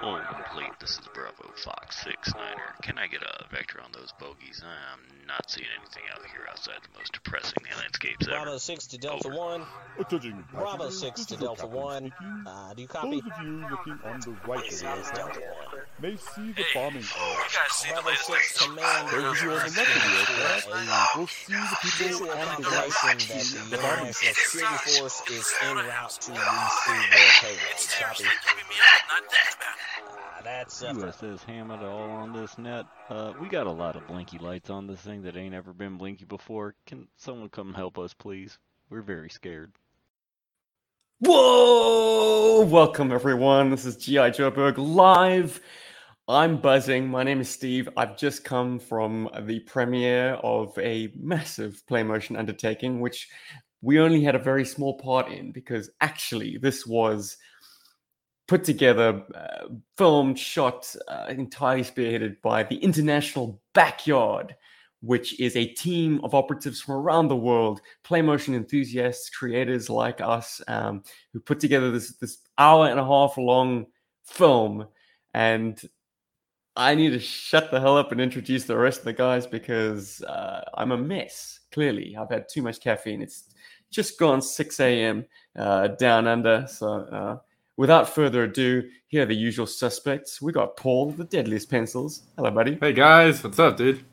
Hull complete. This is Bravo Fox 6 Niner. Can I get a vector on those bogies? I'm not seeing anything out here outside the most depressing landscapes ever. Bravo 6 to Delta Over. 1. Attention, Bravo 6 this to is your Delta captain 1. speaking. Uh, do you copy? Those of you looking on the right This of the is Delta aircraft 1. May see the bombing You area. guys see the Bravo latest 6 thing? command Those of you on the is left of the aircraft a will see the people on the right confirmation that the the bombing International Security Force is en route to receive their payload. Copy. keeping me up at night thinking about it. Ah, that's uh, USS Hammond all on this net. Uh, we got a lot of blinky lights on this thing that ain't ever been blinky before. Can someone come help us, please? We're very scared. Whoa! Welcome everyone. This is GI Joburg live. I'm buzzing. My name is Steve. I've just come from the premiere of a massive play motion undertaking, which we only had a very small part in because actually this was put together, uh, filmed, shot, uh, entirely spearheaded by the International Backyard, which is a team of operatives from around the world, play motion enthusiasts, creators like us, um, who put together this this hour and a half long film. And I need to shut the hell up and introduce the rest of the guys because uh, I'm a mess. Clearly, I've had too much caffeine. It's just gone 6 a.m. Uh, down under. So, uh, without further ado, here are the usual suspects. We got Paul, the deadliest pencils. Hello, buddy. Hey guys, what's up, dude?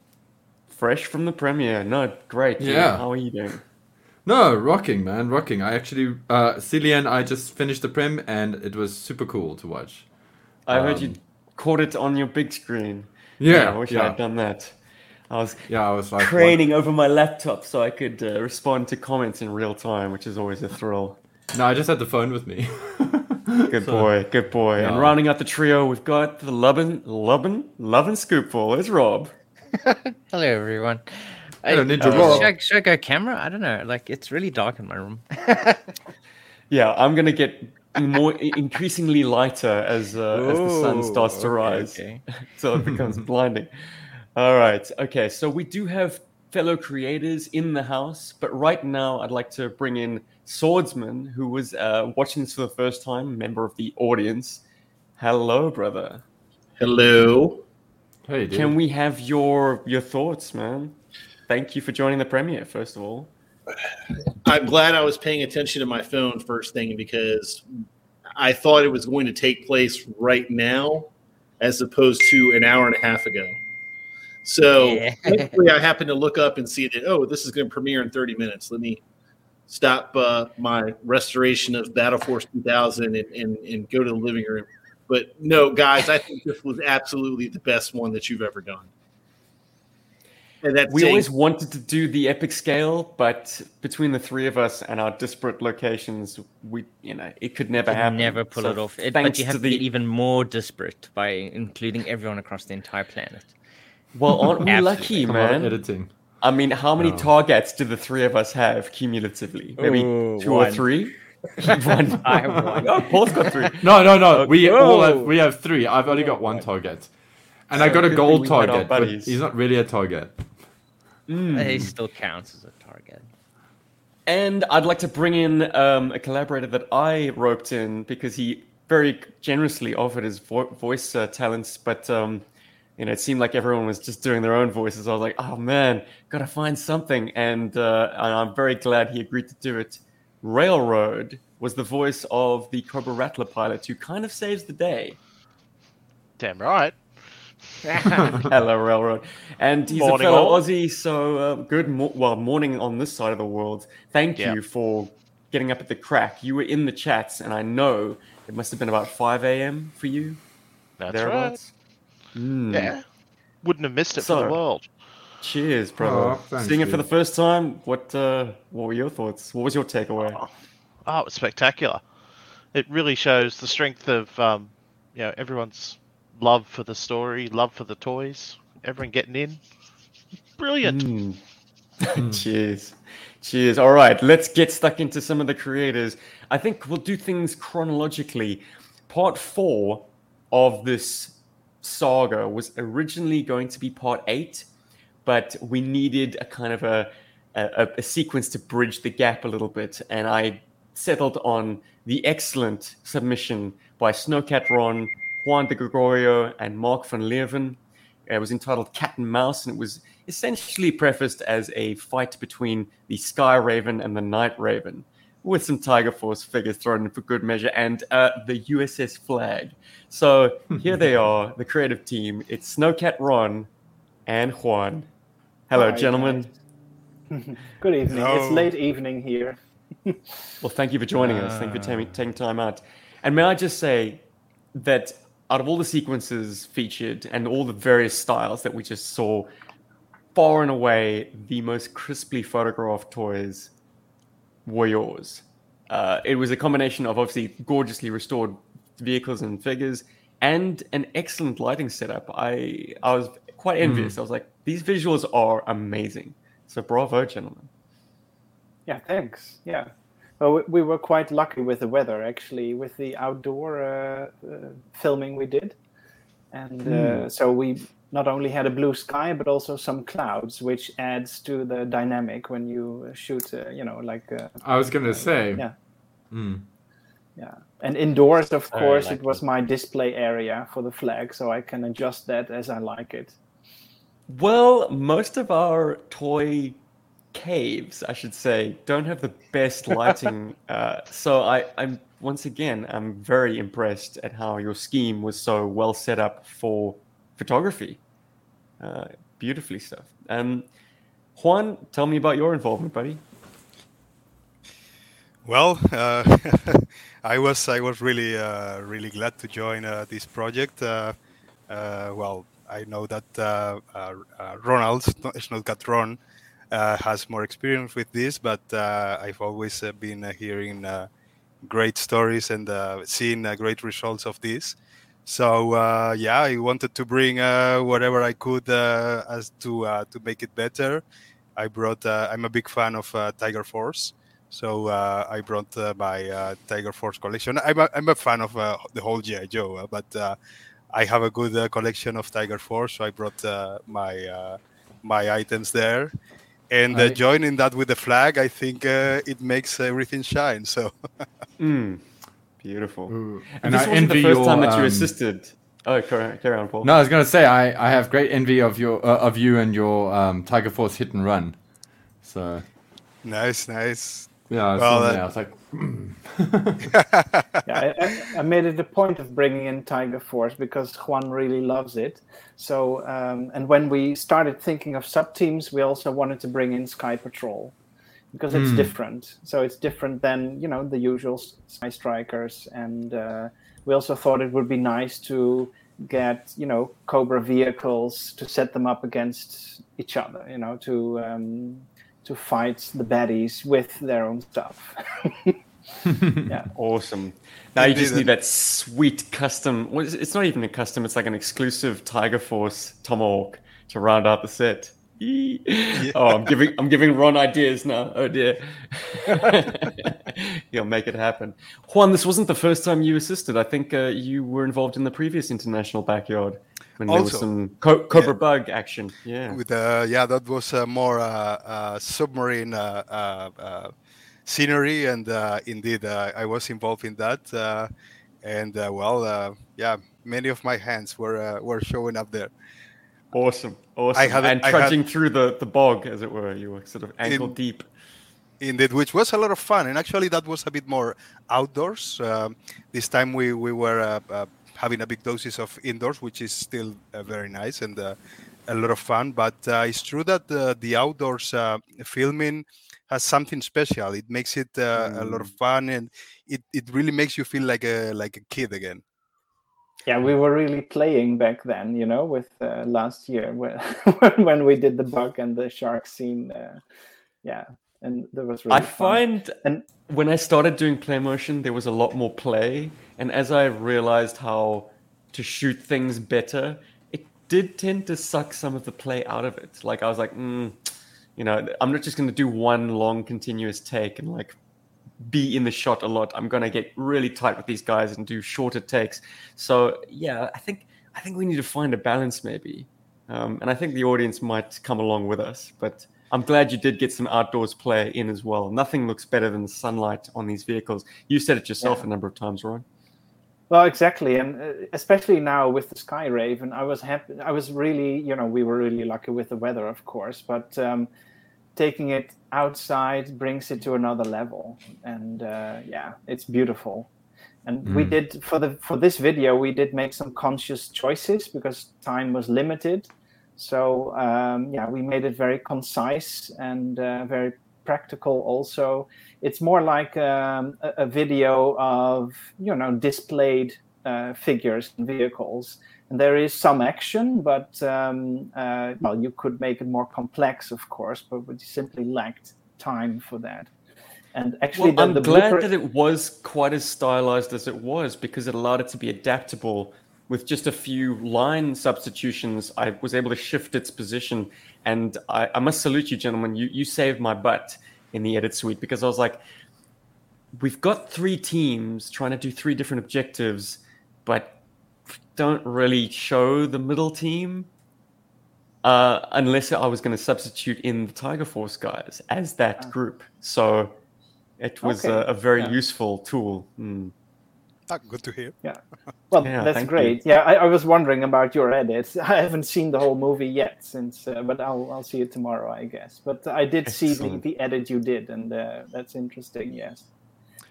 Fresh from the premiere. No, great. dude. Yeah. How are you doing? No, rocking, man, rocking. I actually, uh, Cillian, I just finished the prim, and it was super cool to watch. I heard you Um, caught it on your big screen. Yeah, I wish yeah, I'd done that. I was yeah. I was like, what- craning over my laptop so I could uh, respond to comments in real time, which is always a thrill. No, I just had the phone with me. Good So- boy, good boy. And rounding out the trio, we've got the Lubbin, Lubbin, Lovin Scoopful. It's Rob. Hello, everyone. Hello, I- Ninja uh, Rob. Should I, should I go camera? I don't know. Like, it's really dark in my room. Yeah, I'm gonna get more increasingly lighter as uh, as the sun Ooh, starts to okay, rise. okay. so it becomes blinding. All right. Okay. So we do have fellow creators in the house, but right now I'd like to bring in Swordsman, who was uh, watching this for the first time, member of the audience. Hello, brother. Hello. hey, dude. Can we have your your thoughts, man? Thank you for joining the premiere, first of all. I'm glad I was paying attention to my phone first thing because I thought it was going to take place right now as opposed to an hour and a half ago. So Yeah. thankfully I happened to look up and see that, oh, this is going to premiere in 30 minutes. Let me stop uh, my restoration of Battle Force 2000 and, and, and go to the living room. But no, guys, I think this was absolutely the best one that you've ever done. And that's We saying- always wanted to do the epic scale, but between the three of us and our disparate locations, we you know it could never Could happen. never pull So it off. It, thanks but you have to to, the get even more disparate by including everyone across the entire planet. well, aren't we lucky, A lot of man? editing. I mean, how many No. targets do the three of us have cumulatively? Maybe Ooh, two or three. one. I have one. Oh, Paul's got three. No, no, no. We all have, we have three. I've only got one target, and I got a gold thing we had our target, but he's not really a target. Hmm. He still counts as a target. And I'd like to bring in um, a collaborator that I roped in because he very generously offered his vo- voice uh, talents, but um, you know it seemed like everyone was just doing their own voices. I was like, oh man, gotta find something, and, uh, and I'm very glad he agreed to do it. Railroad was the voice of the Cobra Rattler pilot who kind of saves the day. Damn right. Hello, Railroad. And he's Morning, a fellow all. Aussie, so uh, good mo- well, morning on this side of the world. Thank Yeah. you for getting up at the crack. You were in the chats, and I know it must have been about 5 a.m. for you. That's thereabouts. right. Mm. Yeah. Wouldn't have missed it for the world. Cheers, brother. Aw, thanks, Seeing it for the first time, what uh, what were your thoughts? What was your takeaway? Oh, it was spectacular. It really shows the strength of um, you know everyone's love for the story, love for the toys. Everyone getting in. Brilliant. Mm. Cheers. Cheers. All right, let's get stuck into some of the creators. I think we'll do things chronologically. Part four of this saga was originally going to be part eight, but we needed a kind of a, a, a sequence to bridge the gap a little bit. And I settled on the excellent submission by Snowcat Ron, Juan de Gregorio and Mark van Leeuwen. It was entitled Cat and Mouse, and it was essentially prefaced as a fight between the Sky Raven and the Night Raven, with some Tiger Force figures thrown in for good measure, and uh, the USS Flag. So here they are, the creative team. It's Snowcat Ron and Juan. Hello, Hi, gentlemen. Good evening. It's late evening here. Well, thank you for joining us. Thank you for taking, taking time out. And may I just say that out of all the sequences featured and all the various styles that we just saw, far and away the most crisply photographed toys were yours. Uh, it was a combination of obviously gorgeously restored vehicles and figures and an excellent lighting setup. I I was quite envious. I was like, these visuals are amazing. So bravo, gentlemen. Yeah, thanks. Yeah. Well, we, we were quite lucky with the weather, actually, with the outdoor uh, uh, filming we did. And uh, so we not only had a blue sky, but also some clouds, which adds to the dynamic when you shoot, uh, you know, like. Uh, I was gonna say. yeah. Mm. Yeah. And indoors, of Very course, lucky. it was my display area for the flag, so I can adjust that as I like it. Well, most of our toy caves, I should say, don't have the best lighting. uh, so I, I'm once again, I'm very impressed at how your scheme was so well set up for photography. Uh, beautifully stuff. Um, Juan, tell me about your involvement, buddy. Well, uh, I was I was really uh, really glad to join uh, this project. Uh, uh, well, I know that uh, uh, uh, Ronald Snowcat Ron has more experience with this, but uh, I've always uh, been uh, hearing uh, great stories and uh, seeing uh, great results of this. So uh, yeah, I wanted to bring uh, whatever I could uh, as to uh, to make it better. I brought. Uh, I'm a big fan of uh, Tiger Force. So uh, I brought uh, my uh, Tiger Force collection. I'm a, I'm a fan of uh, the whole GI Joe, uh, but uh, I have a good uh, collection of Tiger Force. So I brought uh, my uh, my items there, and uh, joining that with the flag, I think uh, it makes everything shine. So Mm, beautiful. Ooh. And And this I wasn't envy the first your. time that you um, assisted. Oh, carry, carry on, Paul. No, I was gonna say I, I have great envy of your uh, of you and your um, Tiger Force hit and run. So nice, nice. yeah, I was, Well, on uh, there, I was like, yeah, I, I, made it a point of bringing in Tiger Force because Juan really loves it. So, um, and when we started thinking of sub teams, we also wanted to bring in Sky Patrol because it's Hmm. different. So it's different than you know the usual Sky Strikers, and uh, we also thought it would be nice to get you know Cobra vehicles to set them up against each other. You know to um, to fight the baddies with their own stuff. yeah. Awesome. Now you just need that sweet custom. Well, it's- it's not even a custom. It's like an exclusive Tiger Force Tomahawk to round out the set. Eee. Oh, I'm giving I'm giving Ron ideas now. Oh dear. He'll make it happen. Juan, this wasn't the first time you assisted. I think uh, you were involved in the previous international backyard when there was Also. some Co- Cobra Bug action. Yeah. with uh, yeah that was uh, more uh, uh, submarine uh, scenery and uh, indeed uh, i was involved in that uh, and uh, well uh, yeah many of my hands were uh, were showing up there Awesome. Awesome. had and I had- trudging through the, the bog, as it were. You were sort of ankle In- deep. indeed which was a lot of fun and actually that was a bit more outdoors um, this time we we were having a big doses of indoors which is still uh, very nice and uh, a lot of fun. But uh, it's true that uh, the outdoors uh, filming has something special. It makes it uh, a lot of fun and it, it really makes you feel like a like a kid again. Yeah, we were really playing back then, you know, with uh, last year when when we did the bug and the shark scene. Uh, yeah, and there was really I fun. find And- when I started doing play motion, there was a lot more play, and as I realized how to shoot things better, it did tend to suck some of the play out of it. Like I was like, mm, you know, I'm not just going to do one long continuous take and like be in the shot a lot. I'm going to get really tight with these guys and do shorter takes. So yeah, I think I think we need to find a balance maybe, um, and I think the audience might come along with us, but. I'm glad you did get some outdoors play in as well. Nothing looks better than the sunlight on these vehicles. You said it yourself Yeah. a number of times, Ron. Well, exactly, and uh, especially now with the Sky Raven, I was happy. I was really, you know, we were really lucky with the weather, of course, but um, taking it outside brings it to another level, and uh, yeah, it's beautiful. And we Mm. did for the for this video, we did make some conscious choices because time was limited. So um, yeah, we made it very concise and uh, very practical. Also, it's more like um, a, a video of you know displayed uh, figures and vehicles, and there is some action, but um, uh, well, you could make it more complex, of course, but we simply lacked time for that. And actually, Well, I'm the, glad that it was quite as stylized as it was because it allowed it to be adaptable. With just a few line substitutions, I was able to shift its position. And I, I must salute you, gentlemen. You, you saved my butt in the edit suite because I was like, we've got three teams trying to do three different objectives, but don't really show the middle team uh, unless I was going to substitute in the Tiger Force guys as that group. So it was Okay. a, a very Yeah. useful tool. Mm. Ah, good to hear. Yeah. Well, Yeah, that's thank you. great. Yeah, I, I was wondering about your edits. I haven't seen the whole movie yet, since, uh, but I'll I'll see it tomorrow, I guess. But I did see the, the edit you did, and uh, that's interesting. Yes.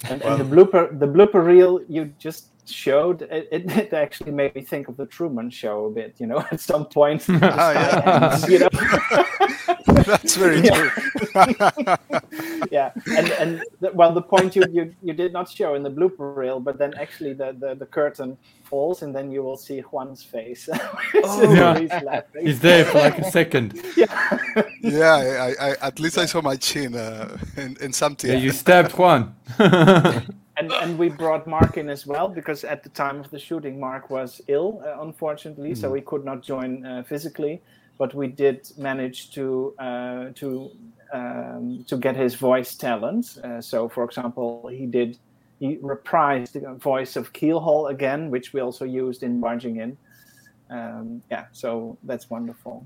And, and the blooper the blooper reel you just showed it, it, it actually made me think of the Truman Show a bit. You know, at some point, the Ah, yeah. ends, you know. That's very true. yeah, and and the, well, the point you, you you did not show in the blooper reel, but then actually the, the, the curtain falls, and then you will see Juan's face. Oh. Yeah. He's. He's there for like a second. yeah. yeah, I, I, I, at least I saw my chin uh, in, in some Yeah, tears. you stabbed Juan. And and we brought Mark in as well because at the time of the shooting, Mark was ill, uh, unfortunately, so he could not join uh, physically. But we did manage to uh, to um, to get his voice talent. Uh, so, for example, he did he reprised the voice of Keelhaul again, which we also used in barging in. Um, yeah, so that's wonderful.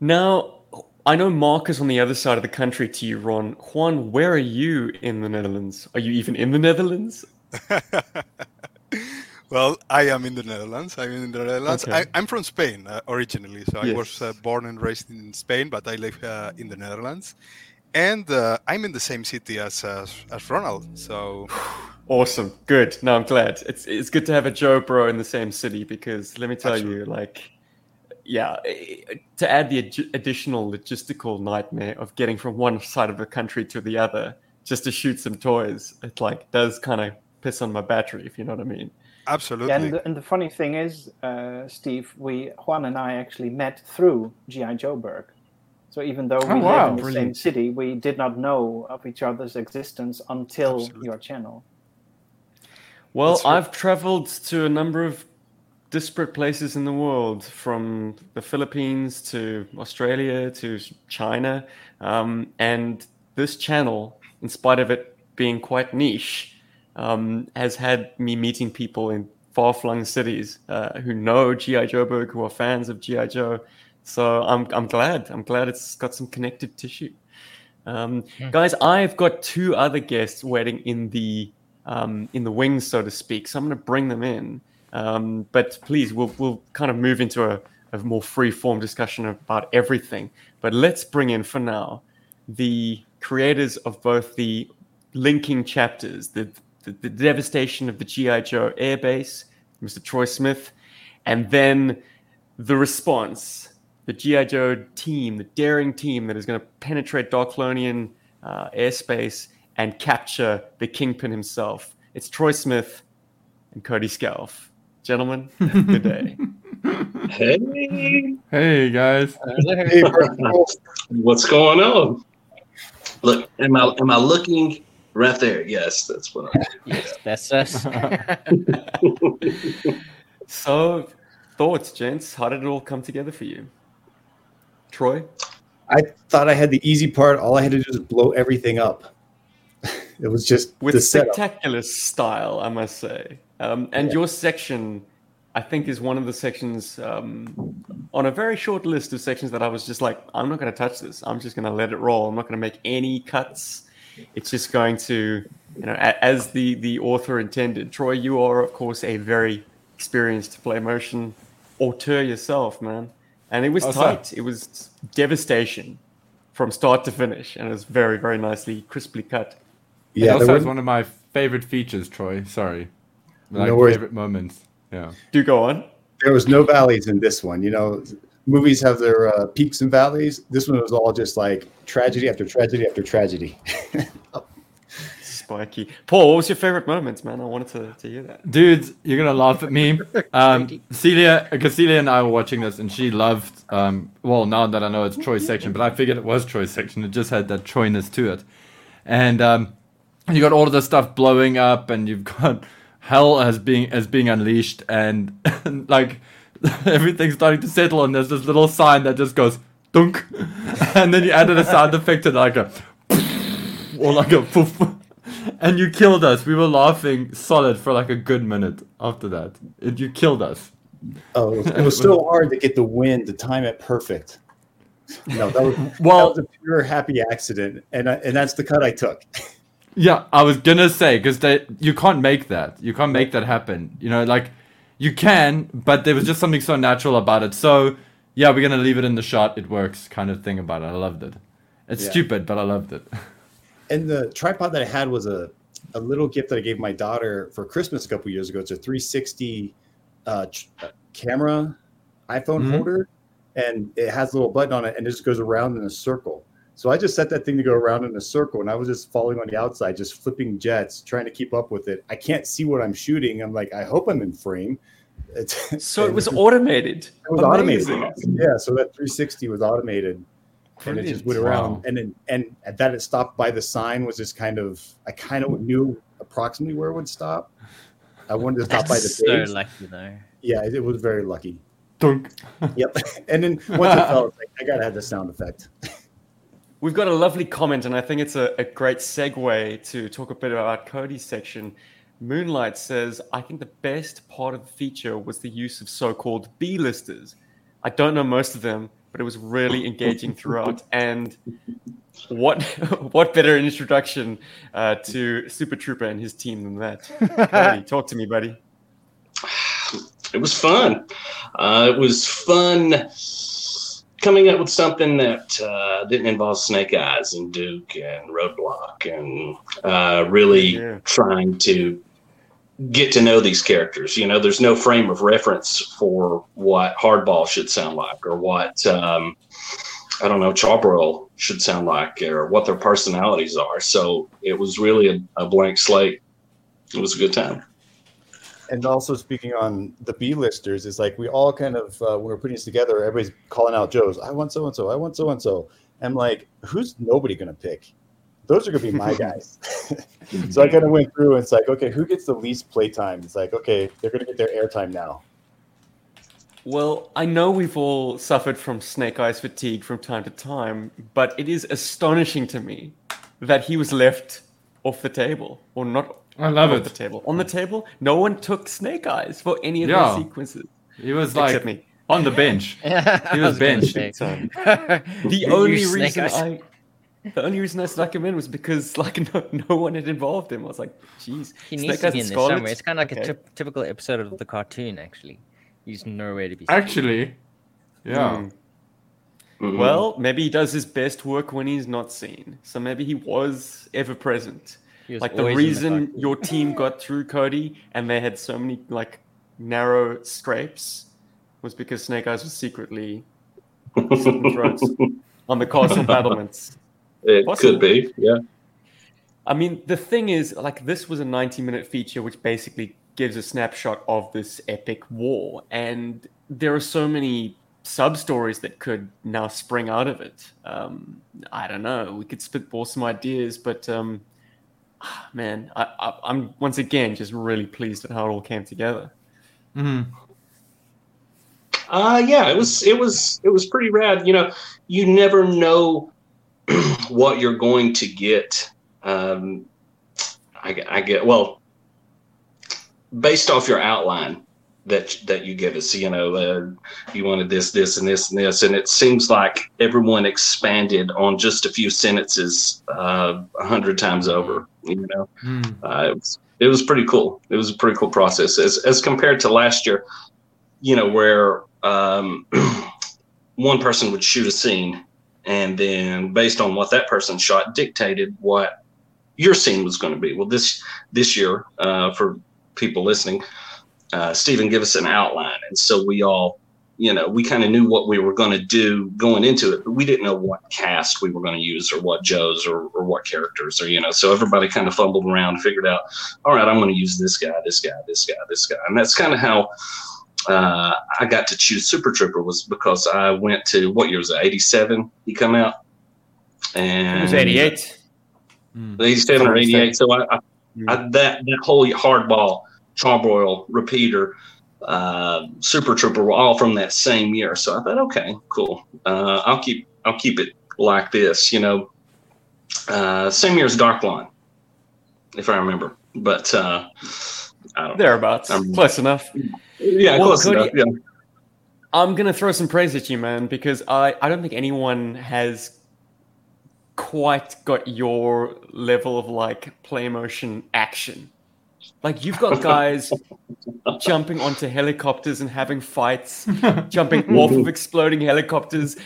Now, I know Mark is on the other side of the country to you, Ron. Juan, where are you in the Netherlands? Are you even in the Netherlands? well, I am in the Netherlands. I'm in the Netherlands. Okay. I, I'm from Spain uh, originally, so I was uh, born and raised in Spain, but I live uh, in the Netherlands. And uh, I'm in the same city as as Ronald. So Awesome. Good. No, I'm glad. It's it's good to have a Joe bro in the same city because let me tell you, like, yeah, eh, to add the ad- additional logistical nightmare of getting from one side of the country to the other just to shoot some toys, it like does kind of piss on my battery, if you know what I mean. absolutely, Yeah, and, the, and the funny thing is, uh, Steve, we Juan and I actually met through GI Joeberg. So even though we Oh, live in the same city, we did not know of each other's existence until Absolutely. your channel. Well, I've traveled to a number of disparate places in the world, from the Philippines to Australia to China. Um, and this channel, in spite of it being quite niche, um, has had me meeting people in far flung cities uh, who know G.I. Joeberg, who are fans of G.I. Joe. So I'm, I'm glad. I'm glad it's got some connective tissue. Um, Guys, I've got two other guests waiting in the um, in the wings, so to speak. So I'm going to bring them in. Um, but please, we'll we'll kind of move into a, a more free form discussion about everything. But let's bring in for now the creators of both the linking chapters, the the, the devastation of the GI Joe Air Base, Mr. Troy Smith, and then the response, the GI Joe team, the daring team that is going to penetrate Darklonian uh, airspace and capture the Kingpin himself. It's Troy Smith and Cody Scalf. Gentlemen, good day. Hey, Hey guys. hey, what's going on? Look, am I am I looking right there? Yes, that's what I'm. Yes, that's us. So, thoughts, gents? How did it all come together for you? Troy? I thought I had the easy part. All I had to do was blow everything up. It was just With the setup. spectacular style, I must say. Um, and your section, I think, is one of the sections um, on a very short list of sections that I was just like, I'm not going to touch this. I'm just going to let it roll. I'm not going to make any cuts. It's just going to you know, a- as the the author intended. Troy, you are of course a very experienced play motion auteur yourself, man, and it was Oh, so- tight. It was devastation from start to finish, and it was very very nicely crisply cut. it Yeah, also there has one of my favorite features, Troy. Sorry. Like No worries. favorite moments. Yeah. Do go on. there was no valleys in this one. You know, movies have their uh, peaks and valleys. This one was all just like tragedy after tragedy after tragedy. Spiky. Paul, what was your favorite moments, man? I wanted to, to hear that. Dude, you're gonna laugh at me. Um, Celia, because Celia and I were watching this, and she loved. Um, well, now that I know it's Troy's section, but I figured it was Troy's section. It just had that Troyness to it, and um, you got all of the stuff blowing up, and you've got hell as being as being unleashed, and, like everything's starting to settle, and there's this little sign that just goes dunk, and then you added a sound effect to like a or like a poof. And you killed us. We were laughing solid for like a good minute after that. It, you killed us. Oh, it was, so hard to get the wind to time it perfect. No, that was Well- that was a pure happy accident, and I, and that's the cut I took. Yeah, I was gonna say because they you can't make that. You can't make that happen. You know, like you can, but there was just something so natural about it. So yeah, we're gonna leave it in the shot. It works, kind of thing about it. I loved it. It's Yeah. stupid, but I loved it. And the tripod that I had was a, a little gift that I gave my daughter for Christmas a couple years ago. It's a 360 uh, ch- uh, camera iPhone Mhm. holder, and it has a little button on it, and it just goes around in a circle. So I just set that thing to go around in a circle, and I was just falling on the outside, just flipping jets, trying to keep up with it. I can't see what I'm shooting. I'm like, I hope I'm in frame. It's, So it was automated. It was Amazing. automated. Yeah, so that 360 was automated, and it just went around. Wow. And then, and that it stopped by the sign was just kind of. I kind of knew approximately where it would stop. I wanted to stop by the That's so base. lucky though. Yeah, it, it was very lucky. Dunk. Yep. And then once it fell, it's like, I gotta have the sound effect. We've got a lovely comment, and I think it's a, a great segue to talk a bit about Cody's section. Moonlight says, I think the best part of the feature was the use of so called B listers. I don't know most of them, but it was really engaging throughout. And what what better introduction uh, to Super Trooper and his team than that? Cody, talk to me, buddy. it was fun. Uh, it was fun coming up with something that uh, didn't involve Snake Eyes and Duke and Roadblock, and uh, really Yeah. trying to get to know these characters. You know, there's no frame of reference for what Hardball should sound like, or what um, I don't know, Charbroil should sound like, or what their personalities are. So it was really a, a blank slate. It was a good time. And also speaking on the B listers, is like we all kind of uh, when we're putting this together, everybody's calling out Joe's. I want so and so. I want so and so. I'm like, who's nobody gonna pick? Those are gonna be my guys. so I kind of went through and it's like, okay, who gets the least playtime? It's like, okay, they're gonna get their airtime now. Well, I know we've all suffered from snake eyes fatigue from time to time, but it is astonishing to me that he was left off the table or not. I love it. The table on the table. No one took snake eyes for any of Yeah. those sequences. He was Except like me. on the bench. He was benched. The only reason eyes. I, the only reason I stuck him in was because like no, no one had involved him. I was like, jeez, He Snake needs to Eyes be and in there somewhere. It's kind of like a Okay. typ- typical episode of the cartoon, actually. He's nowhere to be seen. Actually, yeah. Mm. Mhm. Well, maybe he does his best work when he's not seen. So maybe he was ever present. He was Like the always in the reason your team got through Cody and they had so many like narrow scrapes was because Snake Eyes was secretly throats on the castle battlements. it Possible. could be, yeah. I mean, the thing is, like, this was a 90 minute feature which basically gives a snapshot of this epic war. And there are so many sub stories that could now spring out of it. Um, I don't know. We could spitball some ideas, but um, man, I, I, I'm once again just really pleased at how it all came together. hmm Uh, yeah, it was it was it was pretty rad. You know, you never know what you're going to get. Um, I, I get well based off your outline. That that you give us. You know, uh, you wanted this, this, and this, and this, and it seems like everyone expanded on just a few sentences uh, a hundred times over. You know, uh, it was it was pretty cool. It was a pretty cool process as as compared to last year. You know, where um, one person would shoot a scene, and then based on what that person shot, dictated what your scene was going to be. Well, this this year, uh, for people listening, uh, Stephen give us an outline, and so we all, you know, we kind of knew what we were going to do going into it, but we didn't know what cast we were going to use, or what Joes, or, or what characters, or you know. So everybody kind of fumbled around, and figured out, all right, I'm going to use this guy, this guy, this guy, this guy, and that's kind of how uh, I got to choose Super Trooper was because I went to what year was it? '87. He come out, and It was 88. 87 or 88. So I, I, I that that whole hardball, charbroil, repeater, uh, Super Trooper were all from that same year. So I thought, okay, cool. Uh, I'll keep I'll keep it like this. You know, uh, same year as Darklon, if I remember. But uh, I don't Thereabouts. Close enough. Yeah, Well, close Cody, enough. Yeah. I'm gonna throw some praise at you, man, because I, I don't think anyone has quite got your level of like play motion action. Like you've got guys jumping onto helicopters and having fights, jumping off of exploding helicopters,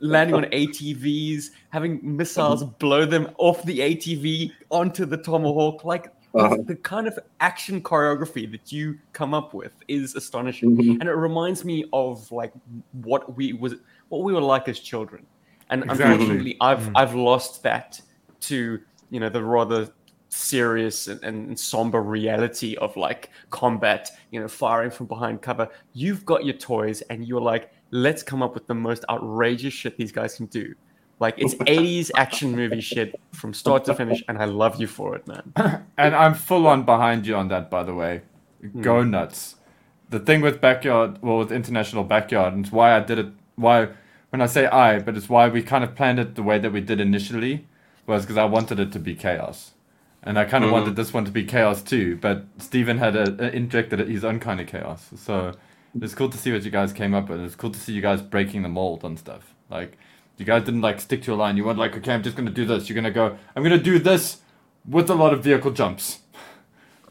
landing on ATVs, having missiles blow them off the ATV onto the tomahawk. Like the- Uh-huh. the kind of action choreography that you come up with is astonishing, and it reminds me of like what we was what we were like as children. And Exactly. unfortunately, I've Mm. I've lost that to you know the rather serious and, and somber reality of like combat, you know, firing from behind cover. You've got your toys, and you're like, let's come up with the most outrageous shit these guys can do. Like it's 80s action movie shit from start to finish, and I love you for it, man. And I'm full on behind you on that, by the way. Hmm. Go nuts. The thing with backyard, well, with international backyard, and it's why I did it. Why, when I say I, but it's why we kind of planned it the way that we did initially, was because I wanted it to be chaos, and I kind of Mhm. wanted this one to be chaos too. But Stephen had a, a injected his own kind of chaos, so it's cool to see what you guys came up with. It's cool to see you guys breaking the mold on stuff. Like you guys didn't like stick to a line. You weren't like, okay, I'm just gonna do this. You're gonna go, I'm gonna do this with a lot of vehicle jumps.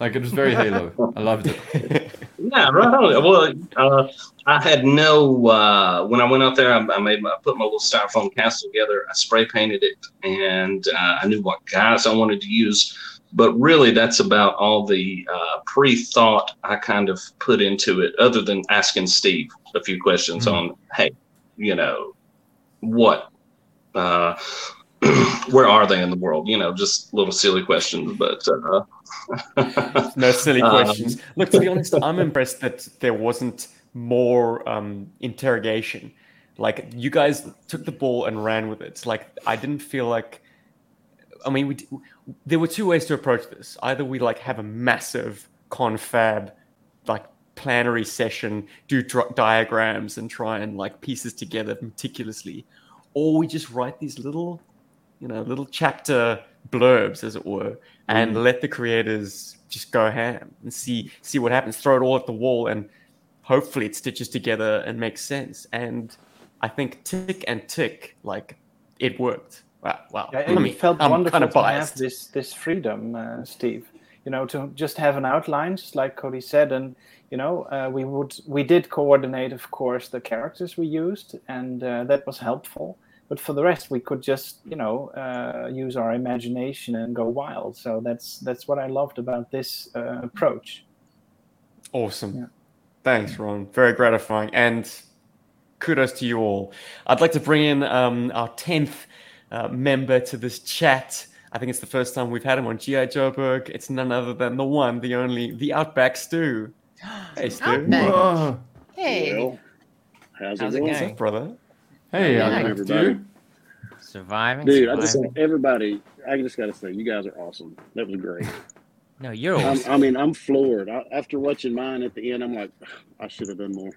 Like it was very Halo. I loved it. Yeah, right on. Well, uh, I had no uh, when I went out there. I, I made my, I put my little styrofoam castle together. I spray painted it, and uh, I knew what guys I wanted to use. But really, that's about all the uh, pre-thought I kind of put into it, other than asking Steve a few questions Mhm. on, hey, you know, what, uh, where are they in the world? You know, just little silly questions, but. Uh, no silly Um, questions. Look, to be honest, I'm impressed that there wasn't more um, interrogation. Like you guys took the ball and ran with it. Like I didn't feel like. I mean, we d- there were two ways to approach this. Either we like have a massive confab, like planary session, do dr- diagrams and try and like pieces together meticulously, or we just write these little you know, little chapter blurbs, as it were, and Mm. let the creators just go ham and see see what happens. Throw it all at the wall, and hopefully it stitches together and makes sense. And I think tick and tick, like it worked. Wow, wow. Yeah, I it mean, felt I'm wonderful kind of to have this this freedom, uh, Steve. You know, to just have an outline, just like Cody said, and you know, uh, we would we did coordinate, of course, the characters we used, and uh, that was helpful. But for the rest, we could just you know uh, use our imagination and go wild. So that's that's what I loved about this uh, approach. Awesome. Thanks, Ron. Very gratifying. And kudos to you all. I'd like to bring in um, our 10th uh, member to this chat. I think it's the first time we've had him on G.I. Joburg. It's none other than the one, the only, the Outback Stew. Hey, Stu. Outback. Hey. Well, how's, How's it it going? What's up, brother? Hey, Yeah, Outback everybody. Stew. Surviving. Dude, I just everybody. I just got to say, you guys are awesome. That was great. No, you're I'm, awesome. I mean, I'm floored. I, after watching mine at the end, I'm like, I should have done more.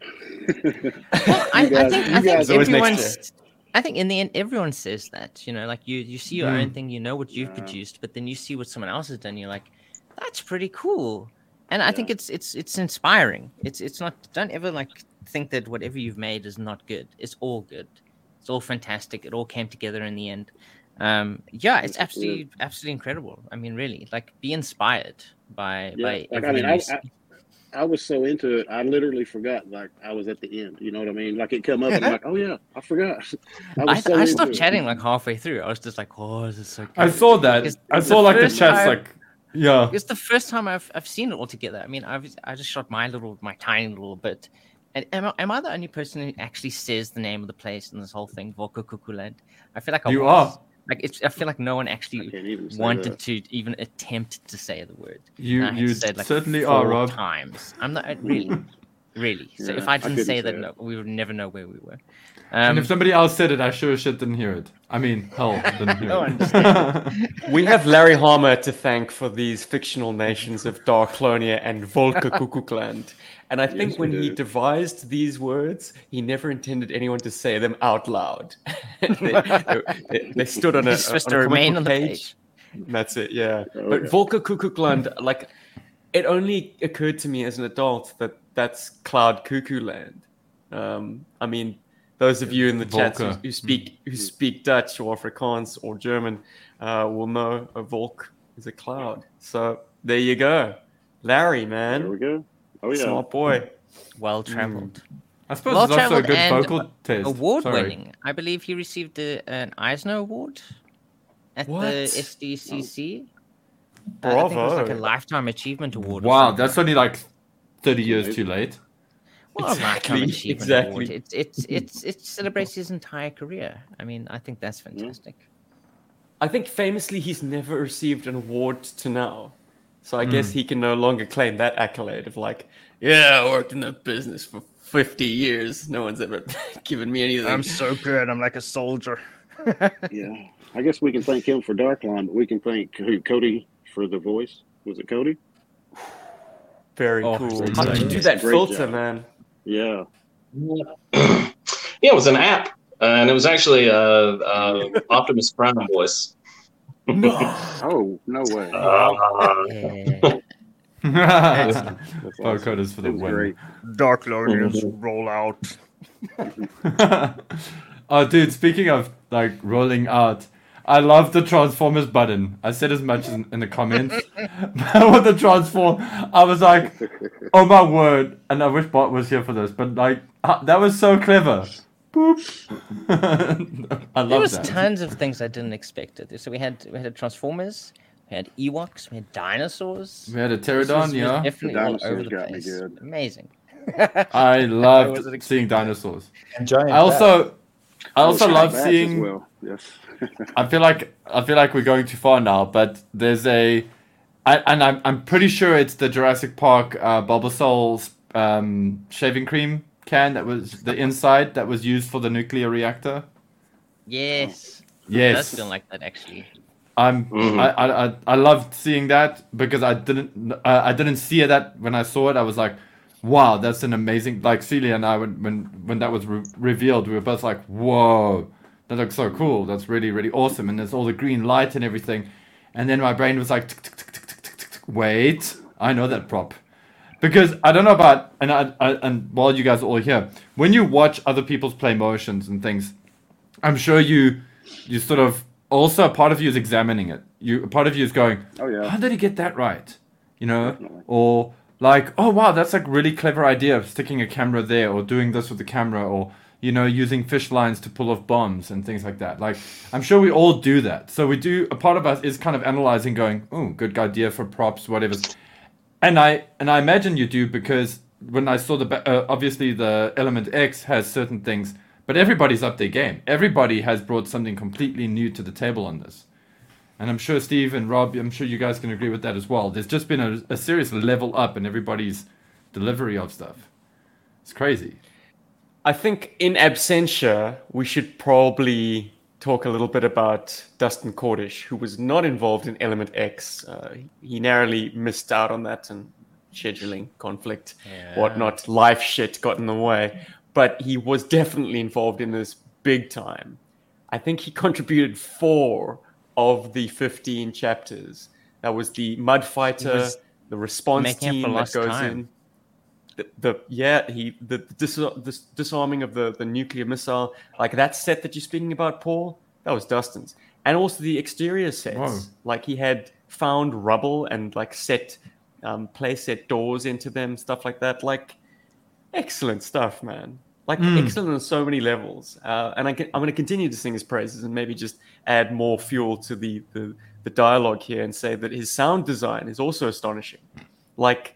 Well, I, You I think, you I think guys- Always next everyone's. I think in the end, everyone says that. You know, like you, you see your own Mm. thing, you know what you've Yeah. produced, but then you see what someone else has done. You're like, that's pretty cool. and I think it's it's it's inspiring. It's it's not. Don't ever like think that whatever you've made is not good. It's all good. It's all fantastic. It all came together in the end. Um, yeah, it's absolutely absolutely incredible. I mean, really, like be inspired by Yeah, by like, I everything mean, I. I, I was so into it, I literally forgot like I was at the end. You know what I mean? Like it come up, and I'm like, oh yeah, I forgot. I was I, so I into stopped it. chatting like halfway through. I was just like, "Oh, this is so." Good. I saw that. Because I saw like the first chats time- like yeah. It's the first time I've I've seen it all together. I mean, I've I just shot my little my tiny little bit. And am I, am I the only person who actually says the name of the place in this whole thing, Volko Kukuland? I feel like I You was. are. Like it's, I feel like no one actually wanted to even attempt to say the word. You- And I had to you say it, like, certainly are, Rob. Times. I'm not really, really. So Yeah, if I I didn't couldn't say say that, it. no, we would never know where we were. and Um, if somebody else said it, I sure as shit didn't hear it. I mean, hell, didn't hear No, it. we have Larry Hama to thank for these fictional nations of Darklonia and Volca Kukukland. And I think Yes, we when he devised these words, he never intended anyone to say them out loud. they, they- they stood on a, It's on a remain on the page. That's it, yeah. Oh, but yeah. Volca Kukukland, like, it only occurred to me as an adult that that's Cloud Cuckoo Land. Um, I mean, those of you in the chat who, who speak who speak Dutch or Afrikaans or German uh, will know a Volk is a cloud. So there you go, Larry, man. There we go. Oh yeah. smart boy. well traveled. Mm. I suppose Well it's also a good vocal taste. Award Sorry. winning. I believe he received a, an Eisner Award at What? the SDCC. Uh, I think it was like a lifetime achievement award. Wow, that's only like thirty years too late. well, lifetime Exactly, achievement exactly. award. It's it's it's it celebrates his entire career. I mean, I think that's fantastic. I think famously he's never received an award to now. So I guess Hmm. he can no longer claim that accolade of like, yeah, I worked in the business for 50 years. No one's ever given me anything. I'm so good. I'm like a soldier. Yeah. I guess we can thank him for Darklon, but we can thank who, Cody for the voice. Was it Cody? Very Oh, cool. How did you do that filter, job. man? Yeah. Yeah, it was an app, uh, and it was actually a, uh Optimus Prime voice. Oh no way. Uh, Excellent. Vocoders for the It was win. great. Dark roll out. oh, dude! Speaking of like rolling out, I love the Transformers button. I said as much in, in the comments. but with the transform, I was like, "Oh my word!" And I wish Bart was here for this, but like uh, that was so clever. Boop. I There was that. tons of things I didn't expect. It. So we had we had Transformers, we had Ewoks, we had dinosaurs. We had a This pterodon, was- was yeah. definitely The all over the place. Amazing. I loved wasn't seeing dinosaurs. And I also, I also Oh, love seeing. well. Yes. I feel like I feel like we're going too far now, but there's a, I, and I'm I'm pretty sure it's the Jurassic Park uh, Barbasol's um, shaving cream can that was the inside that was used for the nuclear reactor? Yes. Yes. It does feel like that actually. I'm mm-hmm. I, I I loved seeing that because I didn't I, I didn't see that when I saw it. I was like, wow, that's an amazing. Like Celia and I when when when that was re- revealed, we were both like, whoa, that looks so cool. That's really really awesome. And there's all the green light and everything. And then my brain was like, wait, I know that prop. Because I don't know about and I, I and while you guys are all here, when you watch other people's play motions and things, I'm sure you you sort of also part of you is examining it. You part of you is going, Oh yeah. how did he get that right? You know, Definitely. or like, oh wow, that's like really clever idea of sticking a camera there, or doing this with the camera, or you know, using fish lines to pull off bombs and things like that. Like, I'm sure we all do that. So we do. A part of us is kind of analyzing, going, oh, good idea for props, whatever. And I and I imagine you do because when I saw the uh, obviously the Element X has certain things, but everybody's up their game. Everybody has brought something completely new to the table on this. And I'm sure Steve and Rob, I'm sure you guys can agree with that as well. There's just been a, a serious level up in everybody's delivery of stuff. It's crazy. I think in absentia, we should probably talk a little bit about Dustin Cordish, who was not involved in Element X. Uh, he narrowly missed out on that and scheduling conflict, whatnot. Life shit got in the way. But he was definitely involved in this big time. I think he contributed four of the 15 chapters. That was the Mud Fighter, the response team that goes time. in. The, the yeah he the dis, dis, disarming of the the nuclear missile like that set that you're speaking about Paul that was Dustin's. And also the exterior sets. Whoa. like he had found rubble and like set um, play set doors into them stuff like that. Like excellent stuff man. Like Mm. excellent on so many levels. Uh, and I can, i'm going to continue to sing his praises and maybe just add more fuel to the, the the dialogue here and say that his sound design is also astonishing. Like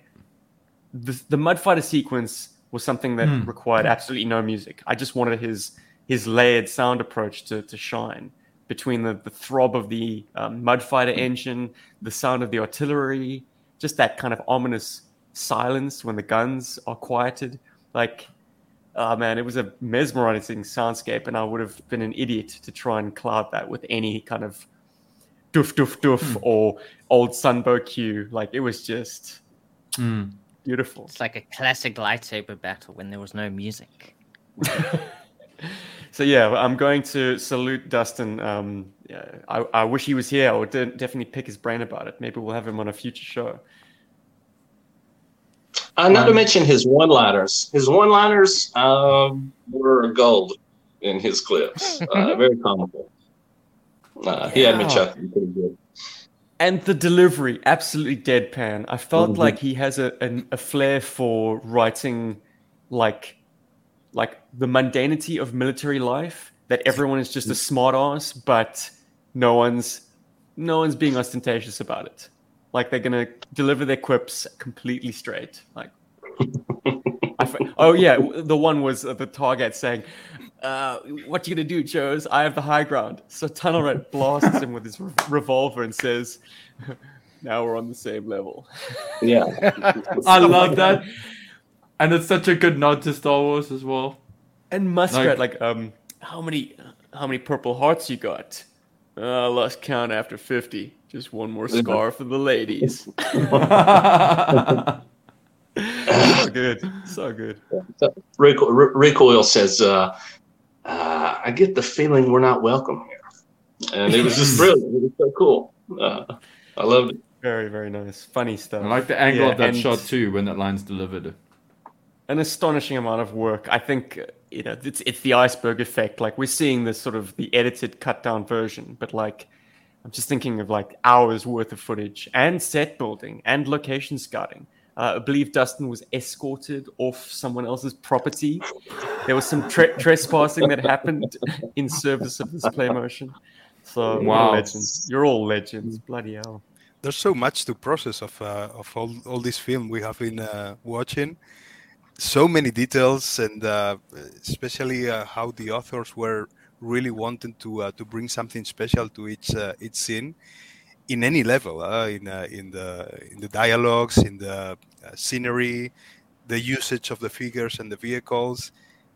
the, the mudfighter sequence was something that Mm. required absolutely no music. I just wanted his his layered sound approach to, to shine between the, the throb of the um, mudfighter engine the sound of the artillery just that kind of ominous silence when the guns are quieted. Like oh man it was a mesmerizing soundscape and i would have been an idiot to try and cloud that with any kind of doof doof doof or old sunbow cue like it was just Mm. Beautiful It's like a classic lightsaber battle when there was no music. so yeah i'm going to salute dustin um, yeah, I, I wish he was here i would de- definitely pick his brain about it maybe we'll have him on a future show Uh, not to Um, mention his one-liners. His one-liners um, were gold in his clips. Uh, very comical. Uh, He had me chuckling pretty good. And the delivery absolutely deadpan. I felt Mhm. like he has a, an, a flair for writing like like the mundanity of military life that everyone is just a smart ass but no one's no one's being ostentatious about it. Like they're gonna deliver their quips completely straight like. I f- oh yeah the one was uh, the target saying uh, what you gonna do, Joes? I have the high ground. So Tunnel Rat blasts him with his re- revolver and says, "Now we're on the same level." Yeah. I love that. And it's such a good nod to Star Wars as well. And Muskrat, like, um, how many, how many Purple Hearts you got? Uh, I lost count after fifty. Just one more scar for the ladies. so good, so good. So, Recoil, Re- Recoil says, uh, uh, "I get the feeling we're not welcome here," and it was just brilliant. It was so cool. Uh, I loved it. Very, very nice. Funny stuff. I like the angle Yeah, of that and- shot too when that line's delivered. an astonishing amount of work. I think uh, you know it's it's the iceberg effect. Like we're seeing this sort of the edited, cut down version, but like I'm just thinking of like hours worth of footage and set building and location scouting. Uh, I believe Dustin was escorted off someone else's property. There was some tre- trespassing that happened in service of this play motion. So Wow. legends. You're all legends. Bloody hell. there's so much to process of uh, of all, all this film we have been uh, watching so many details and uh, especially uh, how the authors were really wanting to uh, to bring something special to each uh, each scene in any level uh, in uh, in the in the dialogues in the uh, scenery the usage of the figures and the vehicles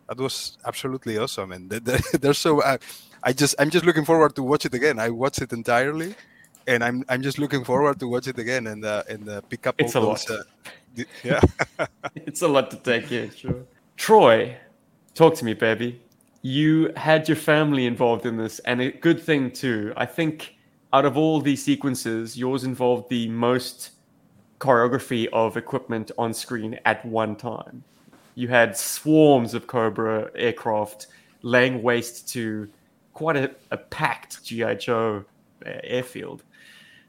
that was absolutely awesome and th- th- there's so uh, i just i'm just looking forward to watch it again i watched it entirely and i'm i'm just looking forward to watch it again and uh, and uh, pick up It's all a those, lot. uh, di- yeah it's a lot to take in, sure. Troy, talk to me, baby. You had your family involved in this, and a good thing too. I think out of all these sequences, yours involved the most choreography of equipment on screen at one time. You had swarms of Cobra aircraft laying waste to quite a, a packed GI Joe uh, airfield.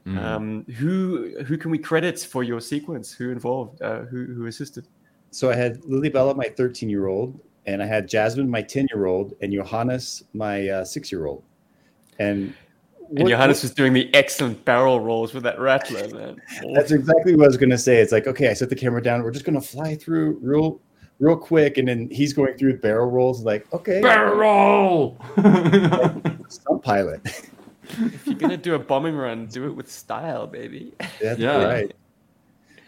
Mm. Um, who who can we credit for your sequence? Who involved? Uh, who who assisted? So I had Lily Bella, my 13 year old, and I had Jasmine, my 10 year old, and Johannes, my uh, six year old. And And what- Johannes what- was doing the excellent barrel rolls with that rattler, man. That's exactly what I was going to say. It's like, okay, I set the camera down. We're just going to fly through real, real quick, and then he's going through barrel rolls. Like, okay, Barrel roll. stunt pilot. if you're gonna do a bombing run, do it with style, baby. That's Yeah. right.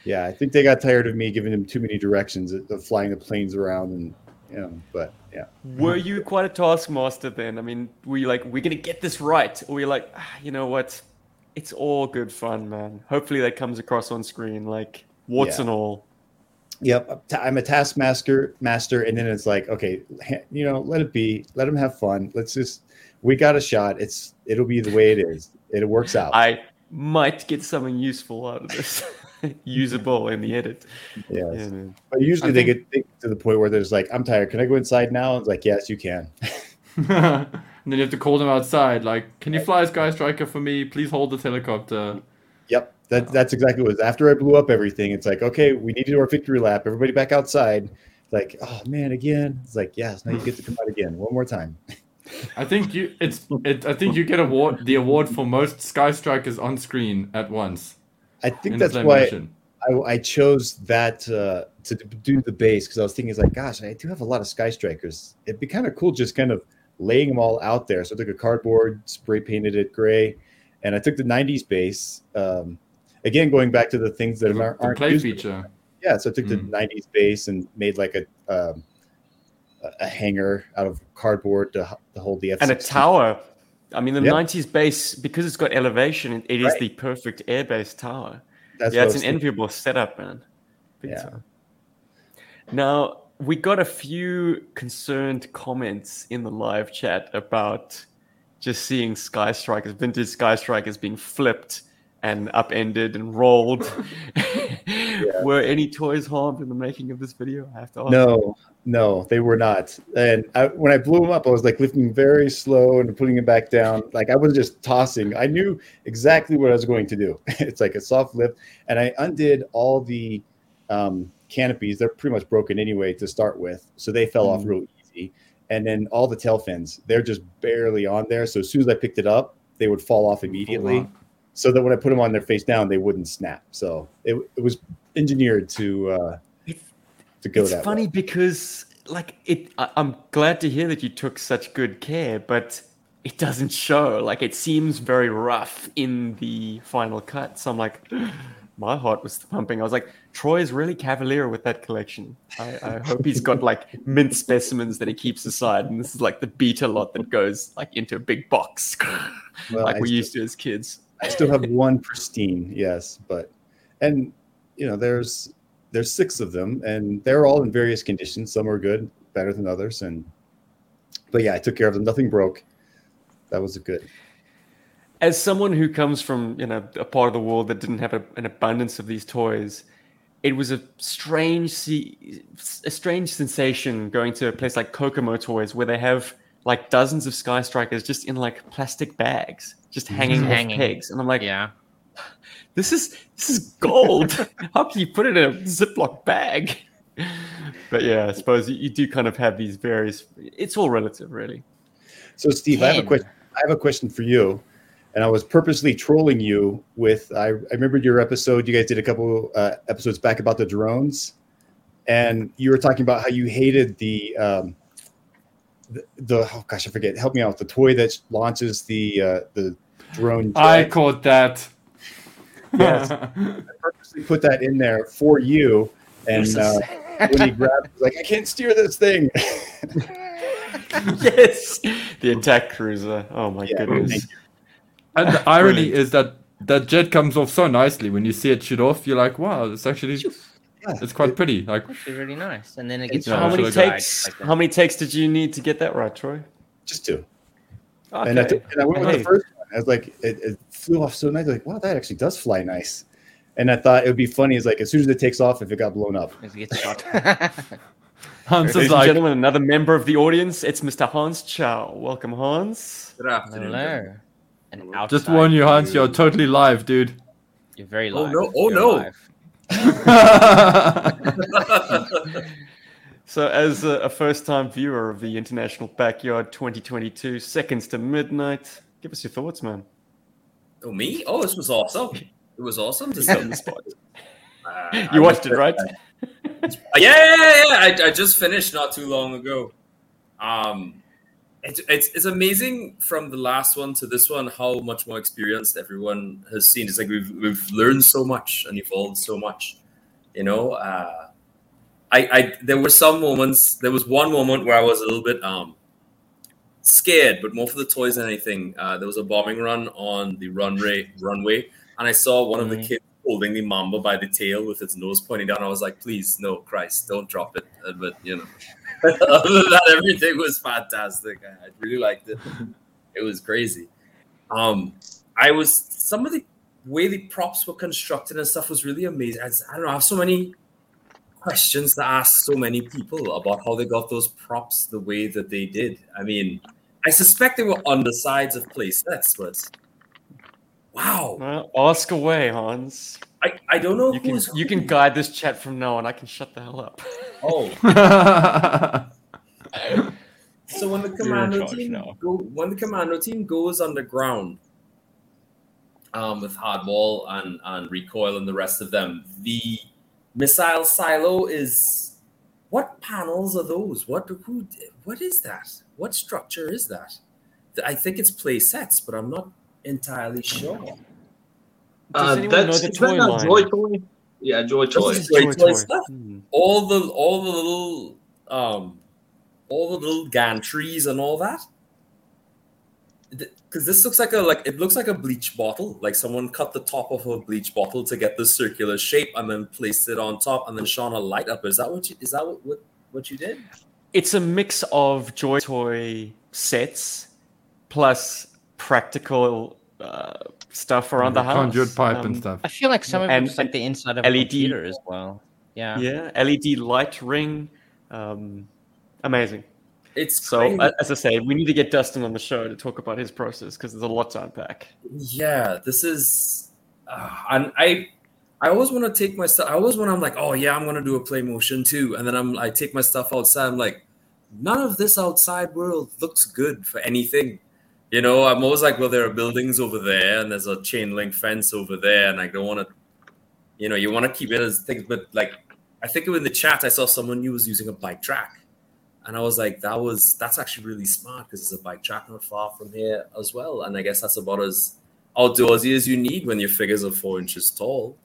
Yeah, I think they got tired of me giving them too many directions of of flying the planes around, and you know. But yeah, Were you quite a taskmaster then? I mean, were you like, we're gonna get this right, or were you like, ah, you know what? It's all good fun, man. Hopefully that comes across on screen, like warts Yeah. and all. Yep, I'm a taskmaster, master, and then it's like, okay, you know, let it be, let them have fun. Let's just, we got a shot. It's, it'll be the way it is. It works out. I might get something useful out of this. usable in the edit. Yes. Yeah, man. But usually I they think- get to the point where there's like, I'm tired. Can I go inside now? It's like, yes, you can. and then you have to call them outside. Like, can you fly Sky Striker for me? Please hold this helicopter. Yep. That, oh. that's exactly what it was. After I blew up everything, it's like, okay, we need to do our victory lap. Everybody back outside. Like, oh man, again. It's like, yes, now you get to come out again one more time. I think you it's it, I think you get award the award for most Sky Strikers on screen at once. I think that's why. I, I chose that uh, to do the base because I was thinking, it's like, gosh, I do have a lot of Sky Strikers. It'd be kind of cool just kind of laying them all out there. So I took a cardboard, spray painted it gray, and I took the 90s base. Um, again, going back to the things that aren't, The play used- feature. Yeah, so I took Mm. the 90s base and made like a um, a- a hanger out of cardboard to, to hold the F And a tower. I mean, the Yep. 90s base, because it's got elevation, it- is Right. the perfect air base tower. That's yeah, it's an enviable setup, man. Big Yeah. time. Now, we got a few concerned comments in the live chat about just seeing Sky Strikers, vintage Sky Strikers being flipped and upended and rolled. Were any toys harmed in the making of this video? I have to ask. No, no, they were not. And I, when I blew them up, I was like lifting very slow and putting it back down. Like I was just tossing. I knew exactly what I was going to do. it's like a soft lift, and I undid all the um, canopies. They're pretty much broken anyway to start with, so they fell off Mm. real easy. And then all the tail fins, they're just barely on there. So as soon as I picked it up, they would fall off immediately. off. So that when I put them on their face down, they wouldn't snap. So it, it was engineered to uh, to go it's that way. funny because like it I, i'm glad to hear that you took such good care but it doesn't show. Like it seems very rough in the final cut. So i'm like my heart was pumping. I was like troy is really cavalier with that collection. I, I hope he's got like mint specimens that he keeps aside and this is like the beta lot that goes like into a big box Well, like I we still- used to as kids. I still have one pristine, yes, but and you know there's there's six of them and they're all in various conditions. Some are good, better than others, and but yeah, I took care of them. Nothing broke. That was a good. as someone who comes from you know a part of the world that didn't have a, an abundance of these toys it was a strange see, a strange sensation going to a place like kokomo toys where they have like dozens of sky strikers just in like plastic bags just hanging, hanging. off pegs and i'm like Yeah. this is this is gold how can you put it in a ziploc bag but yeah i suppose you, you do kind of have these various it's all relative really So Steve, I have a question. I have a question for you, and I was purposely trolling you with. I, I remembered your episode. You guys did a couple uh, episodes back about the drones, and you were talking about how you hated the. Um, the, the oh gosh, I forget. Help me out. The toy that launches the uh, the drone. I jet. caught that. Yes. I purposely put that in there for you. And uh, when he grabbed, he was like, I can't steer this thing. yes, the attack cruiser. Oh my Yeah, goodness. thank And the irony is that that jet comes off so nicely when you see it shoot off. You're like, wow, it's actually it's quite pretty. Like Actually, really nice. And then it gets how many should've got- takes? How many takes did you need to get that right, Troy? Just two. Okay. And, I and I went with Hey. the first one. I was like, it, it flew off so nice. Like, wow, that actually does fly nice. And I thought it would be funny. Is like as soon as it takes off, if it got blown up. It gets shot. Hans Ladies is and like, gentlemen, another member of the audience. It's Mr. Hans Chow. Welcome, Hans. Good afternoon. Hello. And just warn you, Hans, you're totally live, dude. You're very oh, live. Oh, no. Oh, You're no. So, as a, a first-time viewer of the International Backyard 2022, seconds to midnight, give us your thoughts, man. Oh, me? Oh, this was awesome. It was awesome to see the spot. Uh, You watched it, right? Uh, yeah, yeah, yeah. yeah. I, I just finished not too long ago. Um, it's, it's it's amazing from the last one to this one how much more experienced everyone has seen. It's like we've we've learned so much and evolved so much. You know, uh, I I there were some moments. There was one moment where I was a little bit um scared, but more for the toys than anything. Uh, there was a bombing run on the runway runway, and I saw one of the Mhm. kids holding the mamba by the tail with its nose pointing down. I was like, please, no, Christ, don't drop it. Uh, But you know, other than that, everything was fantastic. I, I really liked it. It was crazy. Um, I was some of the way the props were constructed and stuff was really amazing. I, I don't know. I have so many questions to ask so many people about how they got those props the way that they did. I mean, I suspect they were on the sides of play sets, but wow. Well, ask away, Hans. I, I don't know You can who's you can guide this chat from now on. I can shut the hell up. Oh. So when the commando team go when the commando team goes underground, um, with hardball and and recoil and the rest of them, the missile silo is what panels are those? What who what is that? What structure is that? I think it's play sets, but I'm not entirely sure. Uh, that's is that not Joy Toy? Yeah, Joy Toy. Joy Toy stuff. All the all the little um all the little gantries and all that. Because this looks like a like it looks like a bleach bottle. Like someone cut the top of a bleach bottle to get the circular shape and then placed it on top and then shone a light up. Is that what you is that what what, what you did? It's a mix of Joy Toy sets plus practical uh, stuff around the house. Conduit pipe and Um, stuff. I feel like some of and- it's like the inside of LED a computer as well. Yeah. Yeah, LED light ring. Um, amazing. It's so crazy. as I say, we need to get Dustin on the show to talk about his process because there's a lot to unpack. Yeah, this is, uh, and I, I always want to take my stuff. I always when I'm like, oh yeah, I'm gonna do a play motion too, and then I'm I take my stuff outside. I'm like, none of this outside world looks good for anything. You know, I'm always like, well, there are buildings over there, and there's a chain link fence over there, and I don't want to, you know, you want to keep it as things, but like, I think in the chat I saw someone who was using a bike track, and I was like, that was that's actually really smart because it's a bike track not far from here as well, and I guess that's about as outdoorsy as you need when your figures are four inches tall.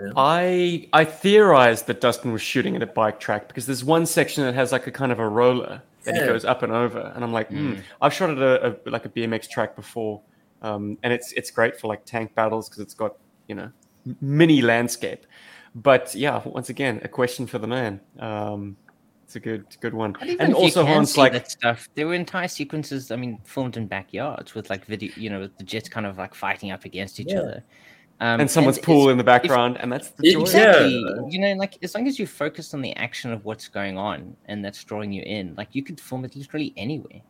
Yeah. I I theorized that Dustin was shooting at a bike track because there's one section that has like a kind of a roller that Yeah. he goes up and over, and I'm like, hmm, Mm. I've shot at a, a like a BMX track before, um, and it's it's great for like tank battles because it's got you know mini landscape. But yeah, once again, a question for the man. Um, it's a good good one, and also you can Hans see like that stuff. There were entire sequences. I mean, filmed in backyards with like video, you know, with the jets kind of like fighting up against each Yeah. other. Um, and someone's it's- pool in the background, and that's the joy. of it. Exactly. You know, like as long as you focus on the action of what's going on and that's drawing you in, like you could film it literally anywhere.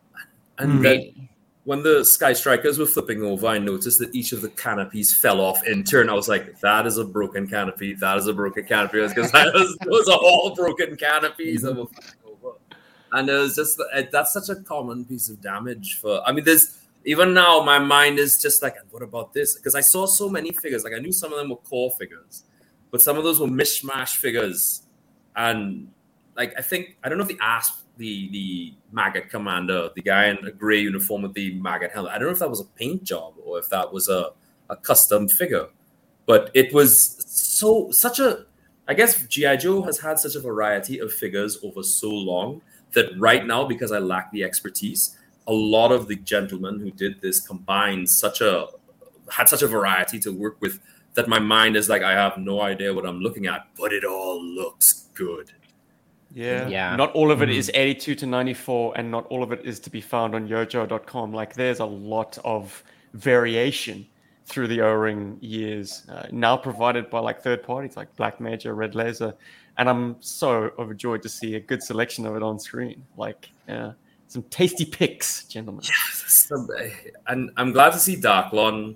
And Really. then when the Sky Strikers were flipping over, I noticed that each of the canopies fell off in turn. I was like, that is a broken canopy. That is a broken canopy. Because those are all broken canopies that were flipping over. And it was just, that's such a common piece of damage for, I mean, there's, even now, my mind is just like, what about this? Because I saw so many figures. Like, I knew some of them were core figures, but some of those were mishmash figures. And like I think I don't know if the asp the the maggot commander, the guy in a gray uniform with the maggot helmet. I don't know if that was a paint job or if that was a, a custom figure. But it was so such a I guess G.I. Joe has had such a variety of figures over so long that right now, because I lack the expertise, a lot of the gentlemen who did this combined such a had such a variety to work with that my mind is like I have no idea what I'm looking at, but it all looks good. Yeah. Yeah. Not all of it Mhm. is 82 to 94, and not all of it is to be found on yojoe.com. Like, there's a lot of variation through the O ring years, uh, now provided by like third parties like Black Major, Red Laser. And I'm so overjoyed to see a good selection of it on screen. Like, yeah, some tasty picks, gentlemen. Some- and I'm glad to see Darklon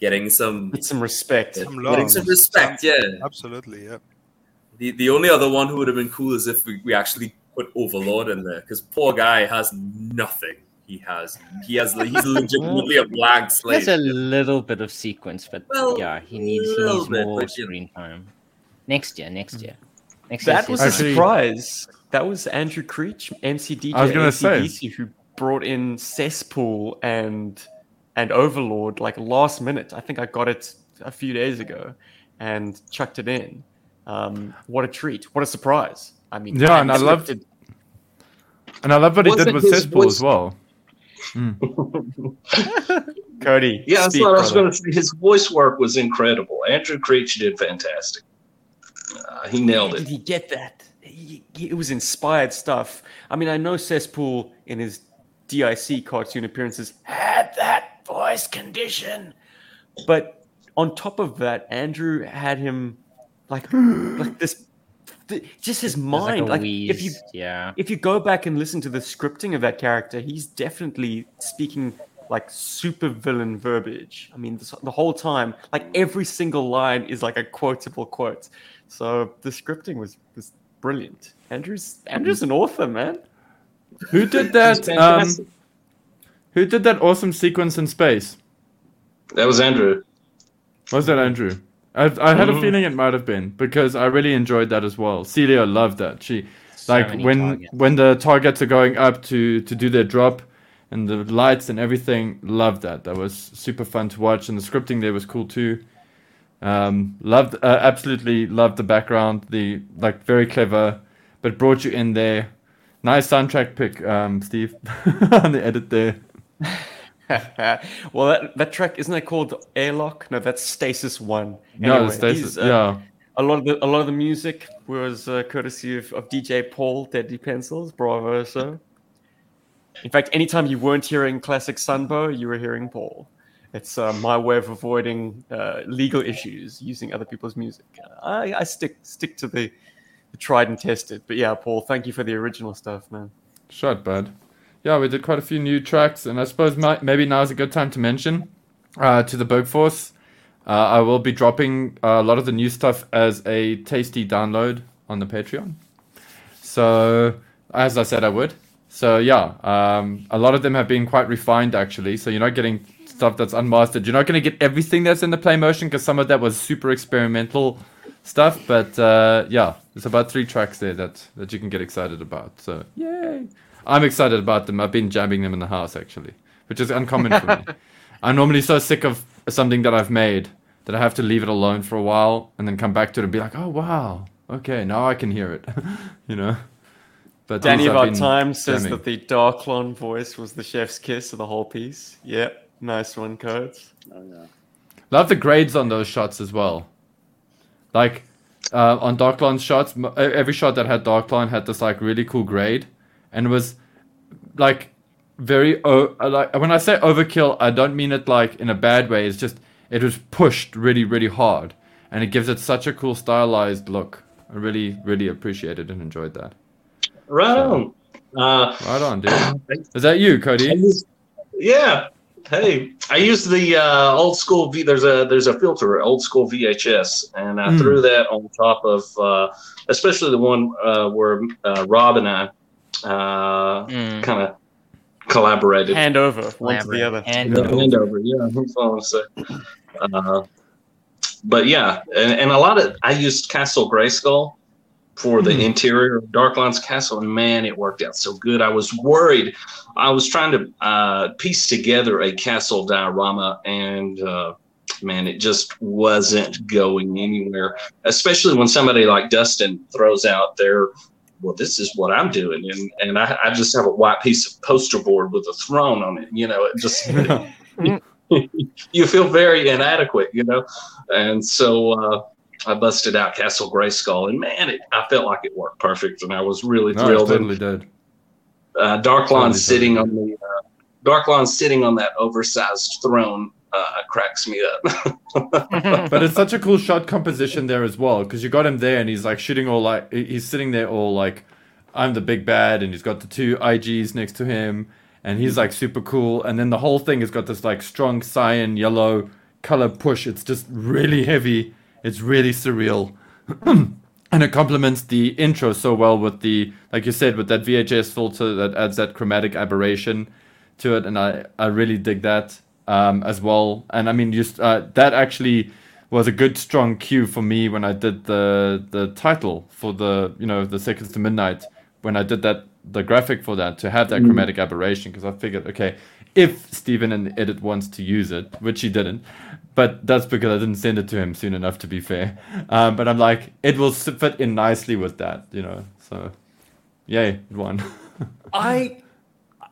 getting some With some respect. Some getting some respect. Yeah, Absolutely, yeah. The the only other one who would have been cool is if we, we actually put Overlord in there because poor guy has nothing. He has he has he's legitimately a blank slate. There's a little bit of sequence, but Well, yeah, he needs he little needs bit, more but you- screen time. Next year, next year. Next That year's was a surprise. That was Andrew Creech, MCDJ, I was gonna say. Who brought in Cesspool and and Overlord like last minute. I think I got it a few days ago and chucked it in. Um, what a treat! What a surprise! I mean, Yeah, and I loved expected- And I love what he did with his Cesspool voice? as well. Cody. Yeah, that's speak, what I was going to say. His voice work was incredible. Andrew Creech did fantastic. Uh, he nailed it. Did he get that? He, he- it was inspired stuff. I mean, I know Cesspool in his DIC cartoon appearances had that voice condition, but on top of that, Andrew had him like like this, th- just his There's like mind. a Like, if you yeah. if you go back and listen to the scripting of that character, he's definitely speaking like super villain verbiage. I mean, the, the whole time, like every single line is like a quotable quote. So the scripting was was brilliant. Andrew's Andrew's an author, man. Who did that? Um, who did that awesome sequence in space? That was Andrew. Was that Andrew? I, I had a Mhm. feeling it might have been because I really enjoyed that as well. Celia loved that. She like when targets. when the targets are going up to to do their drop and the lights and everything. Loved that. That was super fun to watch, and the scripting there was cool too. Um, loved uh, absolutely loved the background. The like very clever, but brought you in there. Nice soundtrack pick, um, Steve, on the edit there. well, that, that track isn't it called Airlock? No, that's Stasis One. No, Stasis- uh, yeah. A lot of the a lot of the music was uh, courtesy of, of DJ Paul, Deadly Pencils, Bravo. So, in fact, anytime you weren't hearing classic Sunbow, you were hearing Paul. It's uh, my way of avoiding uh, legal issues using other people's music. I, I stick stick to the, the tried and tested. But yeah, Paul, thank you for the original stuff, man. Shot, bud. Yeah, we did quite a few new tracks, and I suppose mi- maybe now is a good time to mention uh, to the Berg Force. Uh, I will be dropping a lot of the new stuff as a tasty download on the Patreon. So, as I said, I would. So, yeah, um, a lot of them have been quite refined actually. So, you're not getting stuff that's unmastered. You're not going to get everything that's in the play motion because some of that was super experimental stuff. But uh, yeah, there's about three tracks there that, that you can get excited about. So, yay! I'm excited about them. I've been jamming them in the house actually, which is uncommon for me. I'm normally so sick of something that I've made that I have to leave it alone for a while and then come back to it and be like, oh wow, okay, now I can hear it. you know. But Danny of I've our time says jamming. that the Darklon voice was the chef's kiss of the whole piece. Yep, nice one, Codes. Oh, yeah. Love the grades on those shots as well. Like uh, on Darklon shots, m- every shot that had Darklon had this like really cool grade, and it was like very o- uh, like when I say overkill, I don't mean it like in a bad way. It's just it was pushed really really hard, and it gives it such a cool stylized look. I really really appreciated and enjoyed that. Right on. Uh, Right on, dude. Is that you, Cody? Yeah. Hey, I used the uh, old school V. There's a there's a filter, old school VHS, and I Mm. threw that on top of, uh, especially the one uh, where uh, Rob and I uh, Mm. kind of collaborated. Hand over one to the other. Hand Yeah, over. hand over. Yeah, that's what I want to say. Uh, but yeah, and, and a lot of I used Castle Grayskull for the Hmm. interior of Darklon's castle, and man, it worked out so good. I was worried. I was trying to uh, piece together a castle diorama, and uh, man, it just wasn't going anywhere. Especially when somebody like Dustin throws out their well, this is what I'm doing, and and I, I just have a white piece of poster board with a throne on it. You know, it just you feel very inadequate, you know, and so uh, I busted out Castle Grayskull, and man, it, I felt like it worked perfect, and I was really No, thrilled. totally did. uh, Darklon Totally, sitting on the uh, Darklon sitting on that oversized throne uh, cracks me up. but it's such a cool shot composition there as well because you got him there and he's like shooting all like he's sitting there all like I'm the big bad and he's got the two IGs next to him and he's like super cool. And then the whole thing has got this like strong cyan yellow color push. It's just really heavy. It's really surreal. And it complements the intro so well with the like you said with that VHS filter that adds that chromatic aberration to it. And I I really dig that um, as well. And I mean just uh, that actually was a good strong cue for me when I did the the title for the you know the seconds to midnight when I did that the graphic for that to have that Mm. chromatic aberration because I figured okay if Stephen in the edit wants to use it which he didn't but that's because I didn't send it to him soon enough to be fair. Um, but I'm like it will fit in nicely with that you know so yay it won. I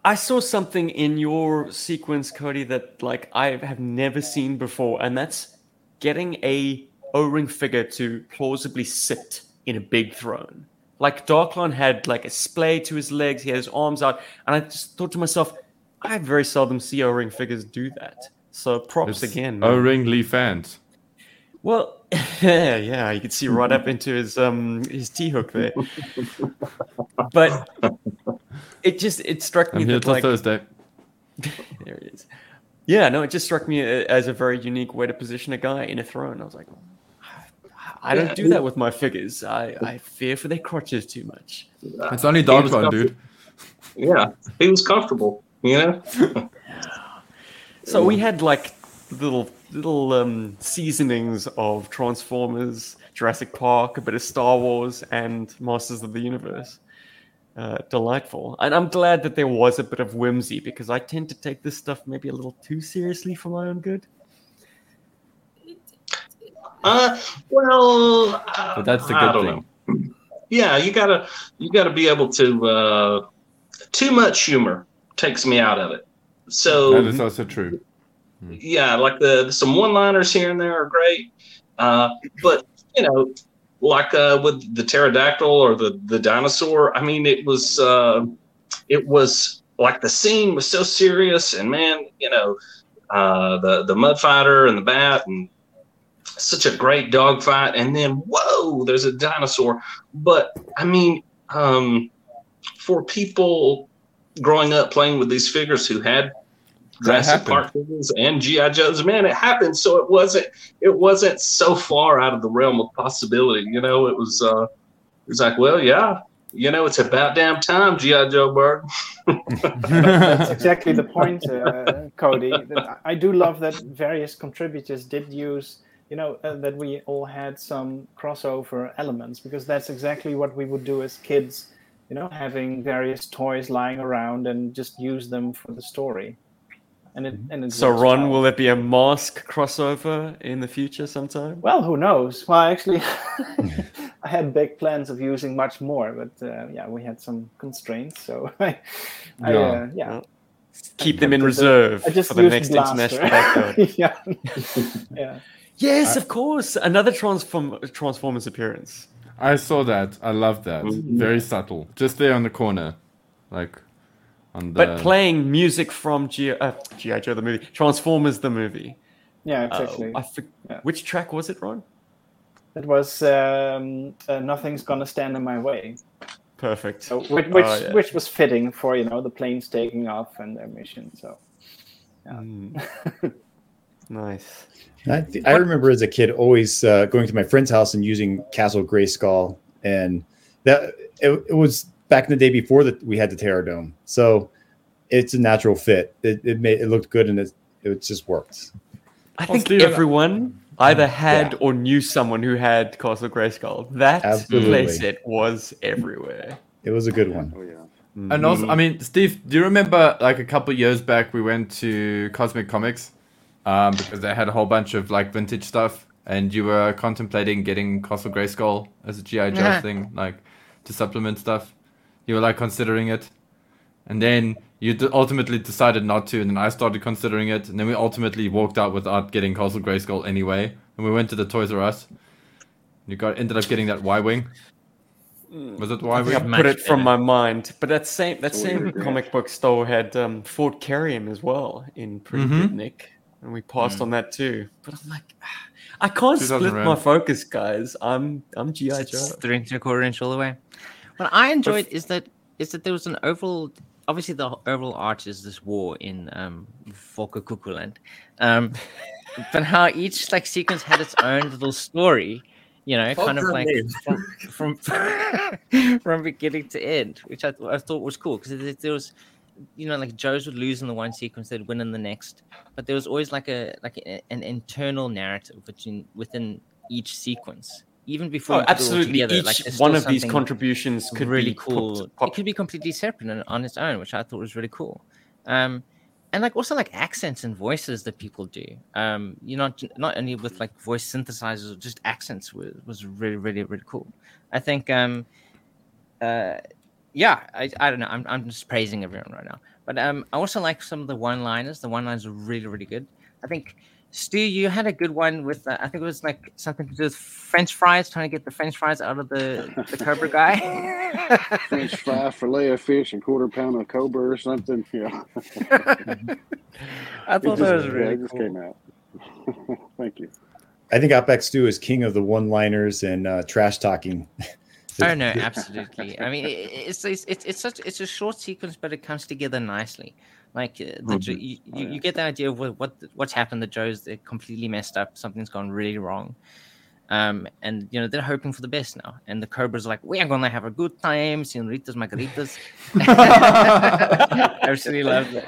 I saw something in your sequence, Cody, that like I have never seen before, and that's getting a O-ring figure to plausibly sit in a big throne. Like Darklon had like a splay to his legs, he had his arms out, and I just thought to myself, I very seldom see O-ring figures do that. So props It's again. man. O-ring Lee fans Well, yeah, yeah, you could see right up into his um his T hook there. but it just it struck me I'm here that like Thursday. there it is. Yeah, no, it just struck me as a very unique way to position a guy in a throne. I was like, I don't do that with my figures. I, I fear for their crotches too much. It's only He was dude. Yeah, he was comfortable. You know. So we had like little little um, seasonings of Transformers, Jurassic Park, a bit of Star Wars, and Masters of the Universe. Uh, delightful, and I'm glad that there was a bit of whimsy because I tend to take this stuff maybe a little too seriously for my own good. Uh, well, But that's the I good don't thing. know. Yeah, you gotta you gotta be able to. Uh, too much humor takes me out of it. So That is also true. Yeah, like the some one-liners here and there are great, uh, but you know, like uh, with the pterodactyl or the the dinosaur, I mean, it was uh, it was like the scene was so serious, and man, you know, uh, the the mud fighter and the bat and such a great dog fight, and then whoa, there's a dinosaur. But I mean, um, for people growing up playing with these figures who had Jurassic. Park figures and GI Joes, man, it happened. So it wasn't it wasn't so far out of the realm of possibility. You know, it was uh, it was like, well, yeah, you know, it's about damn time, GI Joe Bird. That's exactly the point, uh, Cody. I do love that various contributors did use, you know, uh, that we all had some crossover elements because that's exactly what we would do as kids, you know, having various toys lying around and just use them for the story. And it and it So, works Ron, well. will there be a mask crossover in the future sometime? Well, who knows? Well, actually, I had big plans of using much more, but uh, yeah, we had some constraints. So, I, I, Yeah. uh, yeah. Keep I them in kept it, reserve I just for the next Blaster. international yeah, yeah. Yes, of course. Another transform Transformers appearance. I saw that. I love that. Mm-hmm. Very subtle. Just there on the corner. Like on the But playing music from G- uh, G.I. Joe the movie, Transformers the movie. Yeah, Uh, exactly. I for- Which track was it, Ron? It was um, uh, nothing's gonna stand in my way. Perfect. So, which which, Oh, yeah. which was fitting for you know the planes taking off and their mission. So, Nice. I, th- I remember as a kid always uh, going to my friend's house and using Castle Grayskull, and that it, it was back in the day before that we had the Terrordrome, so it's a natural fit. It it made it looked good and it it just worked. I think Steven- everyone either had or knew someone who had Castle Grayskull. That Absolutely. playset was everywhere. It was a good one. Oh yeah. And also, I mean, Steve, do you remember like a couple years back we went to Cosmic Comics um, because they had a whole bunch of like vintage stuff, and you were contemplating getting Castle Grayskull as a GI Joe thing, like to supplement stuff. You were like considering it, and then you d- ultimately decided not to, and then I started considering it, and then we ultimately walked out without getting Castle Grayskull anyway, and we went to the Toys R Us. You got ended up getting that Y wing. Was it Y I think I wing? put it from my mind. But that same that So same weird. comic book store had um, Fort Carrium as well in Pretty Mhm. Good Nick, and we passed on that too. But I'm like, I can't 2000 split my focus, guys. I'm I'm GI Joe. three and three quarter inch all the way. What I enjoyed is that is that there was an overall. Obviously, the overall arch is this war in um, Volker Kukuland, um, but how each like sequence had its own little story. You know, kind of like from from, from beginning to end, which I, I thought was cool because there was, you know, like Joe's would lose in the one sequence, they'd win in the next, but there was always like a like a, an internal narrative between within each sequence. Even before Oh, you put it all absolutely. together, Each like, one of these contributions could really be cool. pop- It could be completely separate on, on its own, which I thought was really cool. Um, and like also like accents and voices that people do. Um, you know, not not only with like voice synthesizers, just accents was, was really really really cool. I think um, uh, yeah, I, I don't know. I'm I'm just praising everyone right now, but um, I also like some of the one liners. The one liners are really really good. I think. Stu, you had a good one with uh, I think it was like something to do with French fries, trying to get the French fries out of the the Cobra guy. French fry, fillet of fish, and quarter pound of cobra or something. Yeah. I thought just- that was yeah, really it just cool. came out. Thank you. I think Outback Stu is king of the one-liners and uh, trash talking. Oh no, absolutely. I mean, it, it's, it's it's it's such it's a short sequence, but it comes together nicely. Like uh, the, Jo- you, you, you get the idea of what, what what's happened. The Joes they're completely messed up. Something's gone really wrong. Um, and you know they're hoping for the best now. And the Cobras are like, we are gonna have a good time, senoritas, margaritas. Absolutely love that.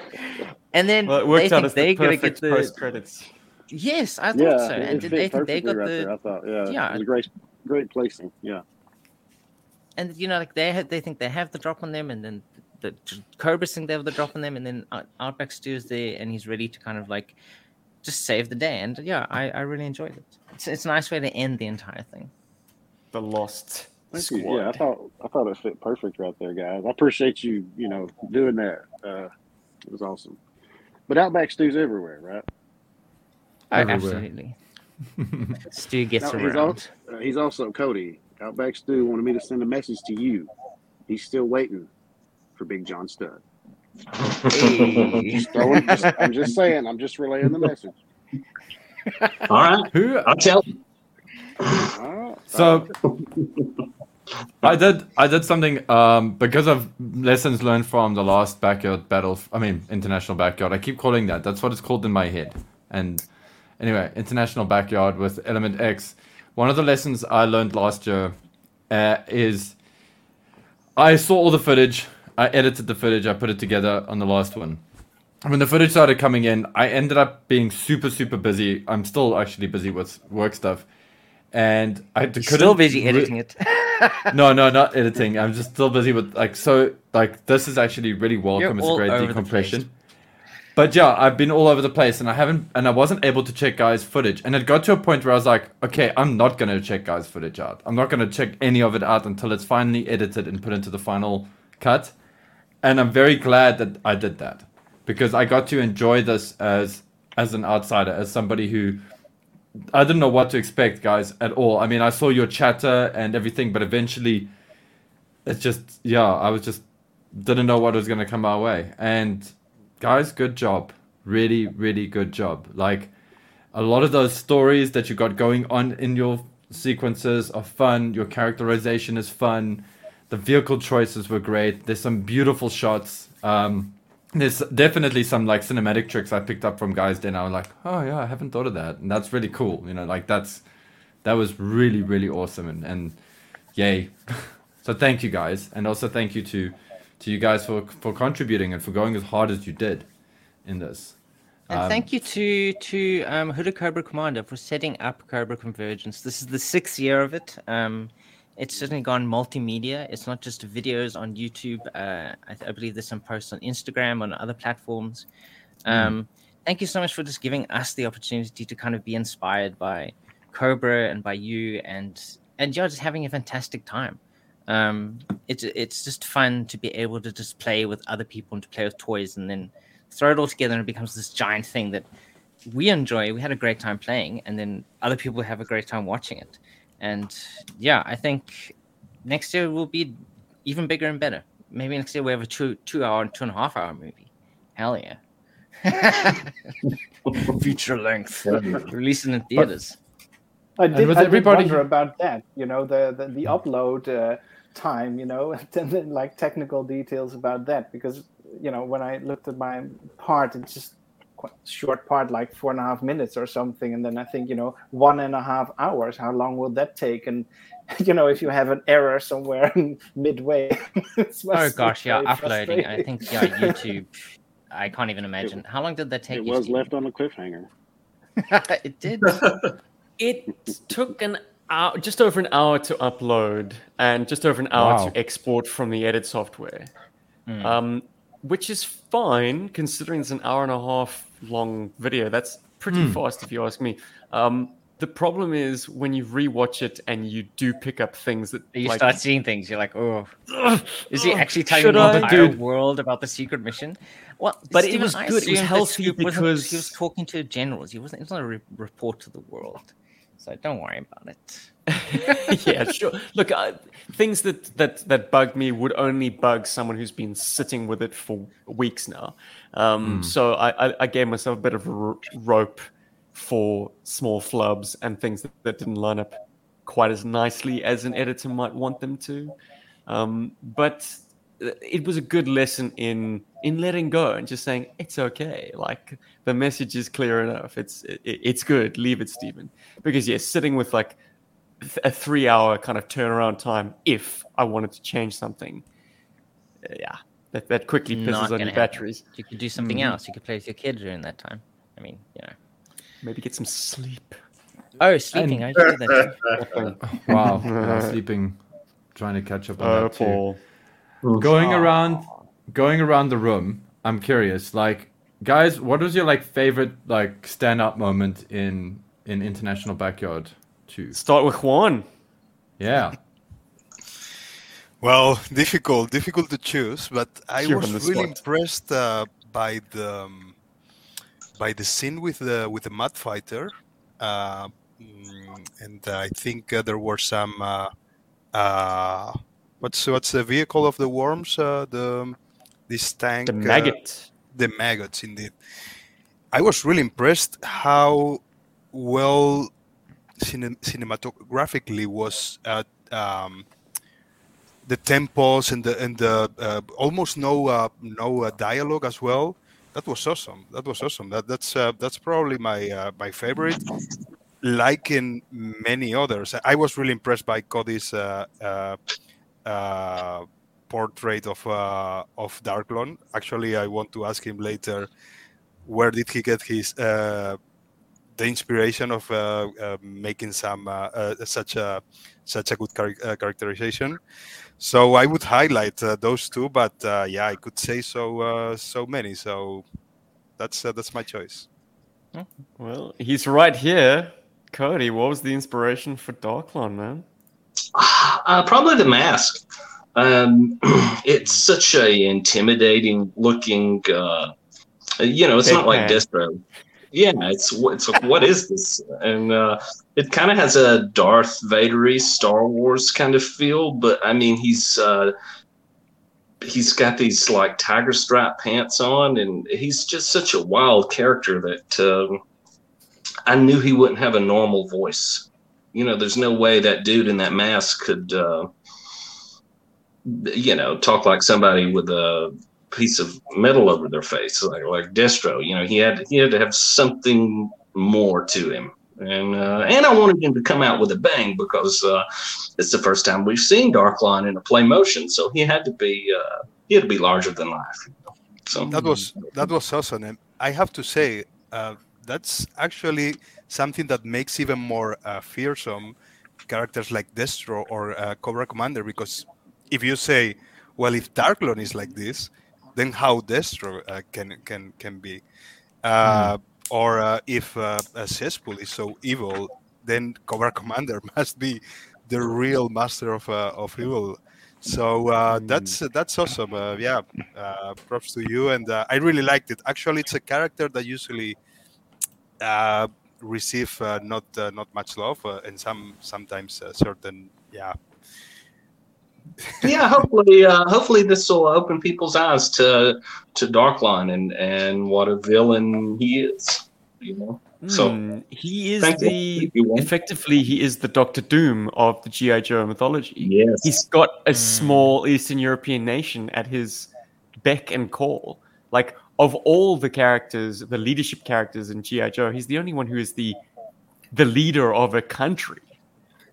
And then Well, it they worked out think as they're the gonna get perfect the post credits. Yes, I thought yeah, so. And did they think they got right the there. I thought, yeah, yeah, it was a great, great placing. Yeah. and you know, like they had, they think they have the drop on them, and then the, the Cobras think they have the drop on them, and then Out- Outback Stu's there, and he's ready to kind of like just save the day. And yeah, I, I really enjoyed it. It's, it's a nice way to end the entire thing. The Lost Thank. Squad. Yeah, I thought I thought it fit perfect right there, guys. I appreciate you, you know, doing that. Uh, it was awesome. But Outback Stu's everywhere, right? Oh, Everywhere. absolutely. Stu gets No, he's, around. also, uh, he's also Cody. Outback Stu wanted me to send a message to you. He's still waiting for Big John Studd. Just throwing- just- I'm just saying. I'm just relaying the message. All right. Who? I'll tell you. So I did I did something um, because of lessons learned from the last backyard battle. I mean international backyard. I keep calling that. That's what it's called in my head. And anyway, international backyard with Element X. One of the lessons I learned last year uh, is I saw all the footage. I edited the footage. I put it together on the last one. When the footage started coming in, I ended up being super super busy. I'm still actually busy with work stuff and I You're still busy re- editing it. no, no, not editing. I'm just still busy with like so like this is actually really welcome. It's a great decompression. But yeah, I've been all over the place and I haven't and I wasn't able to check guys' footage. And it got to a point where I was like, okay, I'm not gonna check guys' footage out. I'm not gonna check any of it out until it's finally edited and put into the final cut. And I'm very glad that I did that. Because I got to enjoy this as as an outsider, as somebody who I didn't know what to expect, guys, at all. I mean, I saw your chatter and everything, but eventually, it's just yeah, I was just didn't know what was gonna come our way. And guys, good job, really, really good job. Like a lot of those stories that you got going on in your sequences are fun. Your characterization is fun. The vehicle choices were great. There's some beautiful shots. Um, there's definitely some like cinematic tricks I picked up from guys. Then I was like, oh yeah, I haven't thought of that, and that's really cool. You know, like that's that was really really awesome, and and yay. so thank you guys, and also thank you to to you guys for for contributing and for going as hard as you did in this. And Um, thank you to to um, Hooded Cobra Commander for setting up Cobra Convergence. This is the sixth year of it. Um, it's certainly gone multimedia. It's not just videos on YouTube. Uh, I, I believe there's some posts on Instagram on other platforms. Um, Thank you so much for just giving us the opportunity to kind of be inspired by Cobra and by you, and and yeah, just having a fantastic time. Um, it's it's just fun to be able to just play with other people and to play with toys, and then throw it all together, and it becomes this giant thing that we enjoy. We had a great time playing, and then other people have a great time watching it. And yeah, I think next year will be even bigger and better. Maybe next year we have a two two hour and two and a half hour movie. Hell yeah. Feature length. Releasing in the theaters. I did, with I did everybody- wonder about that. You know, the the, the upload uh, time. You know, and then like technical details about that because you know when I looked at my part, it just quite a short part, like four and a half minutes or something, and then I think you know one and a half hours. How long will that take? And you know, if you have an error somewhere midway, Oh gosh, yeah, uploading. I think yeah, YouTube. I can't even imagine. How long did that take It was Steve? left on a cliffhanger. it did. It took an hour, just over an hour to upload, and just over an hour Wow. to export from the edit software. Hmm. Um, which is fine considering it's an hour and a half long video. That's pretty Hmm. fast, if you ask me. Um, the problem is when you rewatch it and you do pick up things that You like, start seeing things. You're like, oh, is he actually telling should the I? entire Dude. world about the secret mission? Well, But it was good, it was healthy because- he was talking to generals. He wasn't. It was not a re- report to the world. So don't worry about it. yeah, sure. Look, uh, things that, that that bug me would only bug someone who's been sitting with it for weeks now. Um, Mm. So I, I, I gave myself a bit of a r- rope for small flubs and things that, that didn't line up quite as nicely as an editor might want them to. Um, but it was a good lesson in in letting go and just saying it's okay. Like the message is clear enough. It's it, it's good. Leave it, Stephen. Because yes, sitting with like a three hour kind of turnaround time if I wanted to change something, uh, yeah, that, that quickly pisses Not on gonna your happen. batteries. You could do something Mhm. else. You could play with your kid during that time. I mean, you know. Maybe get some sleep. Oh, sleeping. I do that too. wow, yeah, sleeping, trying to catch up on that too. Paul. Going around, going around the room. I'm curious, like, guys, what was your like favorite like stand up moment in in International Backyard Two? Start with Juan. Yeah. Well, difficult, difficult to choose, but I You're was really spot. impressed uh, by the um, by the scene with the with the mud fighter, uh, mm, and I think uh, there were some. Uh, uh, what's what's the vehicle of the worms? Uh, the this tank. The uh, maggot. the maggots, indeed. I was really impressed how well cine- cinematographically was uh, um, the tempos and the and the uh, almost no uh, no uh, dialogue as well. That was awesome. That was awesome. That that's uh, that's probably my uh, my favorite. Like in many others, I was really impressed by Cody's uh, portrait of uh, of Darklon. Actually, I want to ask him later where did he get his uh, the inspiration of uh, uh, making some such a such a good char- characterization. So I would highlight those two, but yeah, I could say so so many. So that's that's my choice. Well, he's right here. Cody, what was the inspiration for Darklon, man? Uh, probably the mask. Um, it's such a intimidating looking. Uh, you know, it's not like Deadpan. Destro. Yeah, it's it's like what is this? And uh, it kind of has a Darth Vadery Star Wars kind of feel, but I mean he's uh, he's got these like tiger stripe pants on, and he's just such a wild character that uh, I knew he wouldn't have a normal voice. You know, there's no way that dude in that mask could, uh, you know, talk like somebody with a piece of metal over their face, like like Destro. You know, he had he had to have something more to him, and uh, and I wanted him to come out with a bang because uh, it's the first time we've seen Darklon in a play motion, so he had to be uh, he had to be larger than life. So That was that was awesome, and I have to say uh, that's actually something that makes even more uh, fearsome characters like Destro or uh, Cobra Commander. Because if you say, well, if Darklon is like this, then how Destro uh, can can can be, uh, or uh, if uh, a cesspool is so evil, then Cobra Commander must be the real master of uh, of evil. So uh, that's that's awesome. Uh, yeah, uh, props to you, and uh, I really liked it. Actually, it's a character that usually uh, receive uh, not uh, not much love, uh, and some sometimes uh, certain yeah yeah, hopefully, uh, hopefully this will open people's eyes to to Darklon and and what a villain he is. You know, so Hmm, he is the Thank you, Wayne. effectively he is the Doctor Doom of the GI Joe mythology. Yes, he's got a small Eastern European nation at his beck and call. Like of all the characters, the leadership characters in GI Joe, he's the only one who is the the leader of a country.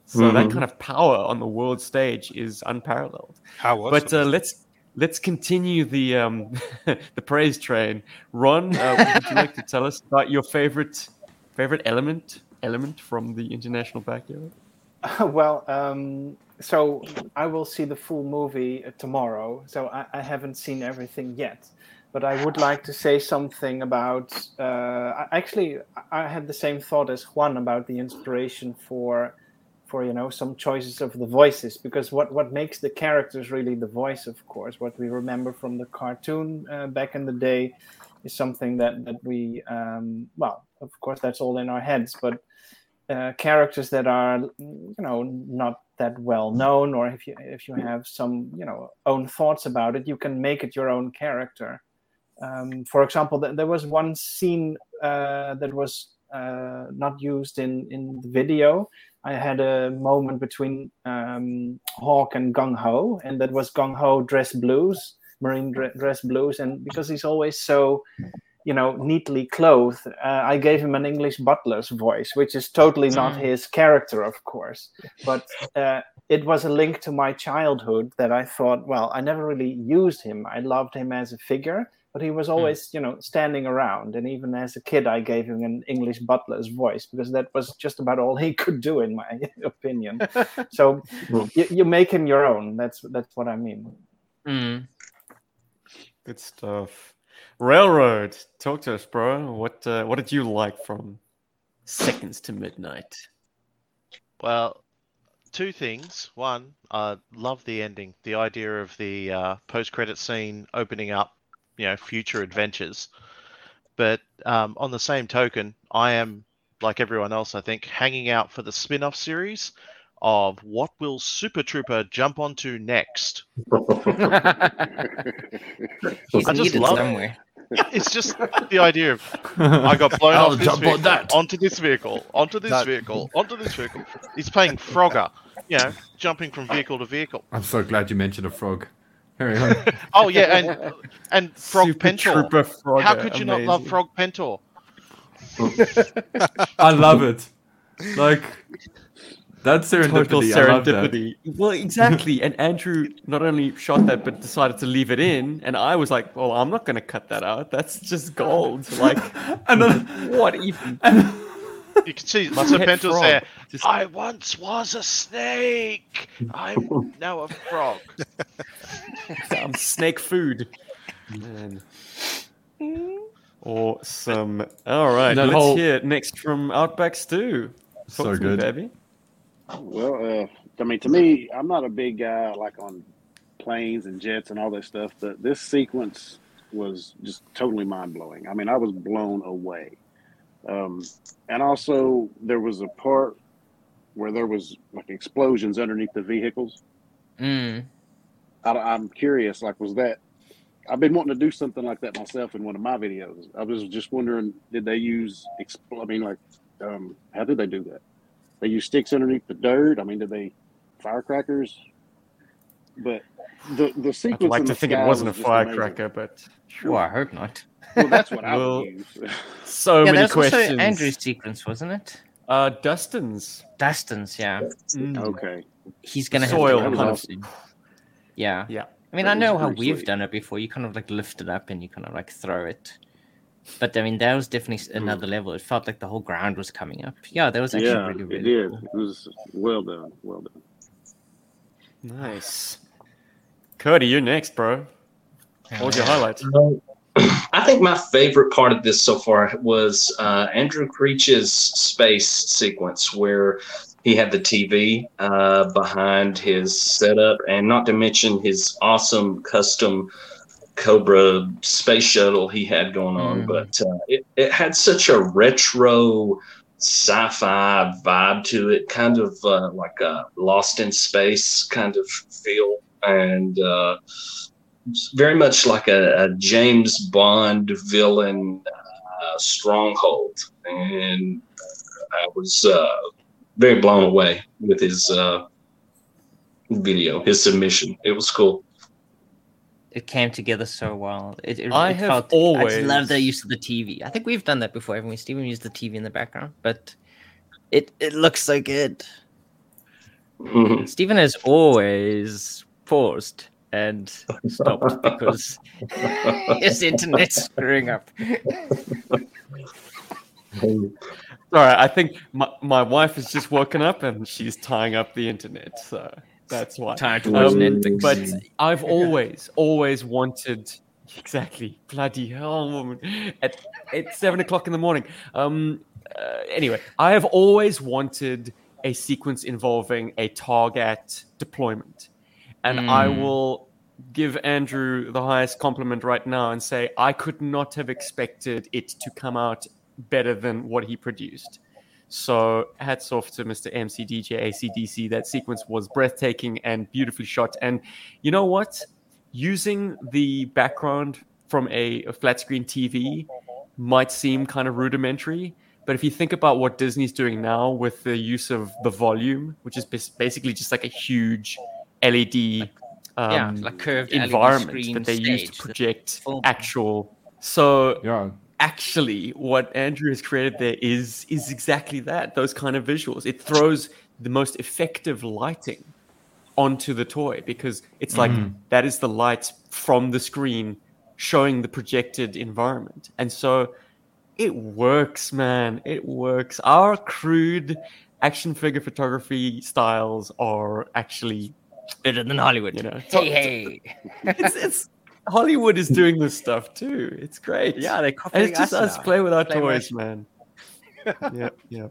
So that Mhm. kind of power on the world stage is unparalleled. How awesome But uh, let's let's continue the um, the praise train. Ron, uh, would you like to tell us about your favorite favorite element element from the international backyard? well, um, so I will see the full movie uh, tomorrow. So I, I haven't seen everything yet, but I would like to say something about. Uh, actually, I had the same thought as Juan about the inspiration for, for you know, some choices of the voices because what what makes the characters really the voice, of course, what we remember from the cartoon uh, back in the day, is something that that we um, well, of course, that's all in our heads, but uh, characters that are you know not that well known or if you if you have some you know own thoughts about it you can make it your own character um, for example th- there was one scene uh, that was uh, not used in in the video. I had a moment between um, Hawk and Gung Ho, and that was Gung Ho dress blues, marine dre- dress blues, and because he's always so, you know, neatly clothed, uh, I gave him an English butler's voice, which is totally not Mm. his character, of course, but. Uh, it was a link to my childhood that I thought, well, I never really used him. I loved him as a figure, but he was always, you know, standing around. And even as a kid, I gave him an English butler's voice because that was just about all he could do, in my opinion. so you, you make him your own. That's that's what I mean. Mm. Good stuff. Railroad, talk to us, bro. What uh, what did you like from Seconds to Midnight? Well, two things. One, I love the ending. The idea of the uh, post-credit scene opening up, you know, future adventures. But um, on the same token, I am like everyone else. I think hanging out for the spin-off series of what will Super Trooper jump onto next. He's I just needed love somewhere. It's just the idea of I got blown I'll off this jump on vehicle, that. onto this vehicle, onto this That- vehicle, onto this vehicle. He's playing Frogger, you know, jumping from vehicle to vehicle. I'm so glad you mentioned a frog. Carry on. Oh yeah, and and Frog Super Pentor. Trooper Frogger, How could you not love. Frog Pentor? I love it. Like that's Total serendipity. I love that. serendipity. Well, exactly. and Andrew not only shot that, but decided to leave it in. And I was like, well, I'm not going to cut that out. That's just gold. Like, and then, what even? You can see My Sir pet frog. there. Just- I once was a snake. I'm now a frog. I'm snake food. Man. Awesome. All right, That let's whole- hear it next from Outback Stu. Talk So to me, good. baby. Well, uh, I mean, to me, I'm not a big guy like on planes and jets and all that stuff, but this sequence was just totally mind blowing. I mean, I was blown away. Um, and also, there was a part where there was like explosions underneath the vehicles. Mm. I, I'm curious, like, was that? I've been wanting to do something like that myself in one of my videos. I was just wondering, did they use? Expl- I mean, like, um, how did they do that? They use sticks underneath the dirt. I mean, did they firecrackers? But the the sequence. I'd like in to think it wasn't a was just amazing. firecracker, but Well, I hope not. Well, that's what I Well, would use. so yeah, many that's also questions. Andrew's sequence, wasn't it? Uh, Dustin's. Dustin's, yeah. Mm. Okay. He's gonna have Soil to come kind of- Yeah. Yeah. I mean, That I know how we've sweet. done it before. You kind of like lift it up and you kind of like throw it. But I mean, that was definitely s- another level. It felt like the whole ground was coming up. Yeah, that was actually yeah, really, it did. cool. It was well done. Well done. Nice. Cody, you're next, bro. What was your highlight? I think my favorite part of this so far was uh, Andrew Creech's space sequence where he had the TV uh, behind his setup, and not to mention his awesome custom Cobra space shuttle he had going on. Mm. But uh, it, it had such a retro sci-fi vibe to it, kind of uh, like a Lost in Space kind of feel, and uh, it's very much like a, a James Bond villain uh, stronghold, and I was uh, very blown away with his uh, video, his submission. It was cool. It came together so well. It, it, I it have felt, always- just love the use of the TV. I think we've done that before, haven't we? Steven used the TV in the background, but it it looks so good. Mhm. Stephen has always paused and stopped because his internet's screwing up. All right, I think my, my wife has just woken up and she's tying up the internet, so that's why. Time to watch Netflix. But I've always, always wanted exactly bloody hell, woman, at at seven o'clock in the morning. Um. Uh, anyway, I have always wanted a sequence involving a target deployment, and I Mm. will give Andrew the highest compliment right now and say I could not have expected it to come out better than what he produced. So hats off to Mr. MCDJ ACDC. That sequence was breathtaking and beautifully shot. And you know what? Using the background from a, a flat screen TV might seem kind of rudimentary, But if you think about what Disney's doing now with the use of the volume, which is basically just like a huge LED um, Yeah, like curved environment screen that they use to project actual. So Yeah. actually, what Andrew has created there is is exactly that. Those kind of visuals. It throws the most effective lighting onto the toy because it's like Mhm. that is the light from the screen showing the projected environment. And so it works, man. It works. Our crude action figure photography styles are actually better than Hollywood. You know, Hey, hey. it's, it's Hollywood is doing this stuff too. It's great. Yeah, they're And it's just us us play with our Play toys, motion. man. yeah, yeah.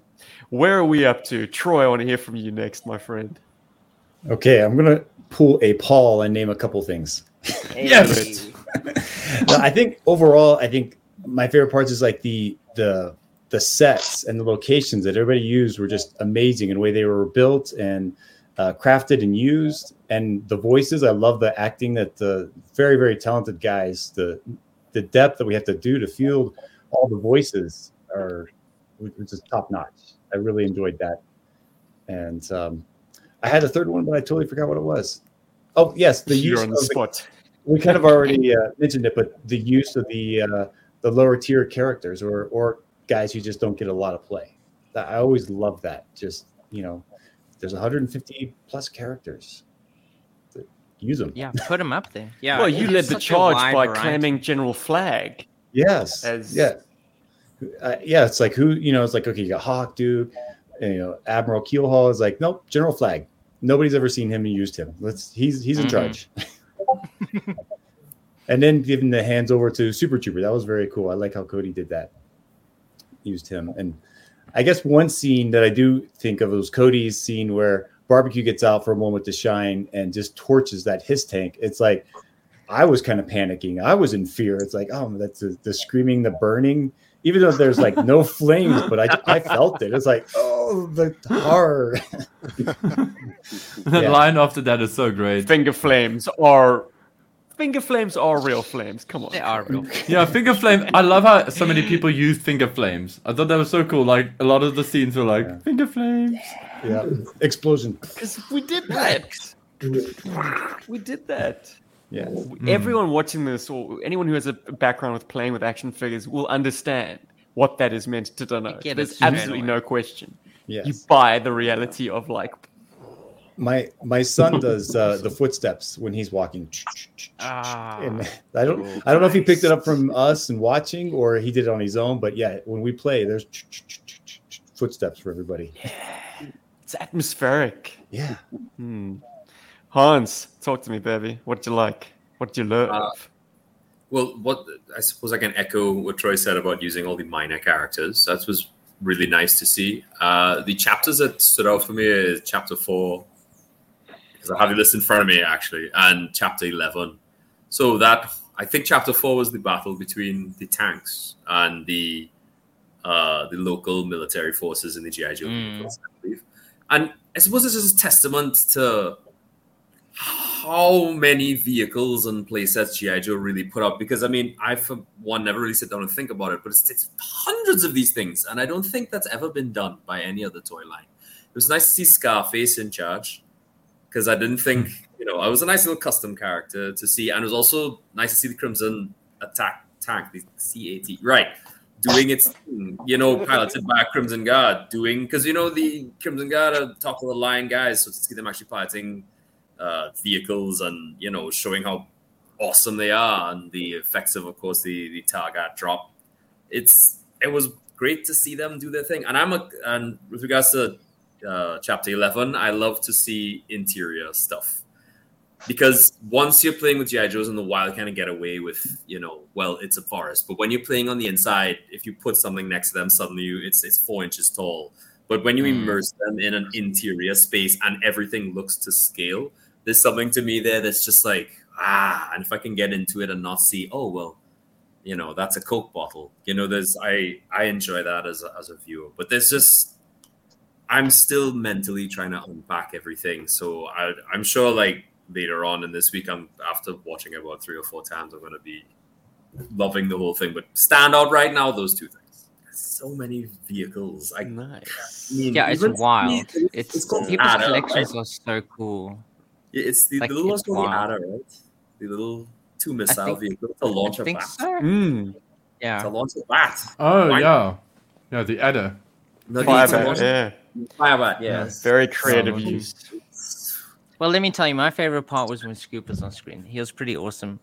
Where are we up to? Troy, I want to hear from you next, my friend. Okay, I'm gonna pull a Paul and name a couple things. Yes. No, I think overall, I think my favorite parts is like the the the sets and the locations that everybody used were just amazing and the way they were built and uh, crafted and used. And the voices, I love the acting that the very very talented guys, the the depth that we have to do to field all the voices are which is top notch. I really enjoyed that. And um, I had a third one, but I totally forgot what it was. Oh yes, the You're use on the of spot. we kind of already uh, mentioned it, but the use of the uh, the lower tier characters or or guys who just don't get a lot of play. I always love that. Just you know, there's 150 plus characters. Use them. Yeah, put them up there. Yeah. well, you led the charge by variety. claiming General Flagg. Yes. As yeah. Uh, yeah, it's like who you know. It's like okay, you got Hawk Duke, and, you know Admiral Keelhaul is like nope, General Flag. Nobody's ever seen him and used him. Let's he's he's in Mhm. charge. and then giving the hands over to Super Trooper. That was very cool. I like how Cody did that. Used him. And I guess one scene that I do think of was Cody's scene where barbecue gets out for a moment to shine and just torches that his tank. It's like I was kind of panicking. I was in fear. It's like, oh, that's the, the screaming, the burning, even though there's like no flames, but I, I felt it. It's like, oh, the horror. That Yeah. line after that is so great. Finger flames are finger flames are real flames. Come on. They are real. Yeah, finger flame. I love how so many people use finger flames. I thought that was so cool. Like a lot of the scenes were like finger flames. Yeah, explosion. Because we did that. We did that. Yeah. Mm. Everyone watching this, or anyone who has a background with playing with action figures, will understand what that is meant to denote. get There's absolutely no question. Yes. You buy the reality of like My my son does uh, the footsteps when he's walking. Ah, And I don't I don't know if he picked it up from us and watching or he did it on his own, but yeah, when we play, there's footsteps for everybody. it's atmospheric. Yeah. Hmm. Hans, talk to me, baby. What did you like? What did you love? Uh, Well, what I suppose I can echo what Troy said about using all the minor characters. That was really nice to see. Uh, the chapters that stood out for me is chapter four, because I have the list in front of me actually, and chapter eleven. So that I think chapter four was the battle between the tanks and the uh, the local military forces in the GI Joe, Mm. I believe. And I suppose this is a testament to how many vehicles and playsets GI Joe really put up. Because I mean, I for one never really sit down and think about it, but it's, it's hundreds of these things, and I don't think that's ever been done by any other toy line. It was nice to see Scarface in charge because I didn't think you know I was a nice little custom character to see, and it was also nice to see the Crimson Attack tank, the CAT, right. Doing its, thing, you know, piloted by a Crimson Guard, doing because you know the Crimson Guard are top of the line guys, so to see them actually piloting uh, vehicles and you know showing how awesome they are and the effects of of course the the target drop it's it was great to see them do their thing and i'm a and with regards to uh, chapter 11 i love to see interior stuff because once you're playing with GI Joes in the wild, kind of get away with, you know, well, it's a forest. But when you're playing on the inside, if you put something next to them, suddenly you, it's it's four inches tall. But when you Mm. immerse them in an interior space and everything looks to scale, there's something to me there that's just like ah. And if I can get into it and not see, oh well, you know, that's a Coke bottle. You know, there's I I enjoy that as a, as a viewer. But there's just I'm still mentally trying to unpack everything. So I, I'm sure like later on in this week, I'm after watching it about three or four times, I'm going to be loving the whole thing. But stand out right now, those two things. so many vehicles. I, nice. I mean, Yeah, it's even to me, wild. It's, It's, it's called people's Ada, collections right? are so cool. Yeah, It's the, Like, the little one's it's called the wild. Ada, right? The little two missile think- vehicle to launch I a think bat. so. Mm. Yeah. To launch a bat. Oh Why- yeah, yeah, the adder. No, Fire to bat, launch- yeah. Firebat, yes. Very creative Solid. use. Well, let me tell you, my favorite part was when Scoop was on screen. He was pretty awesome.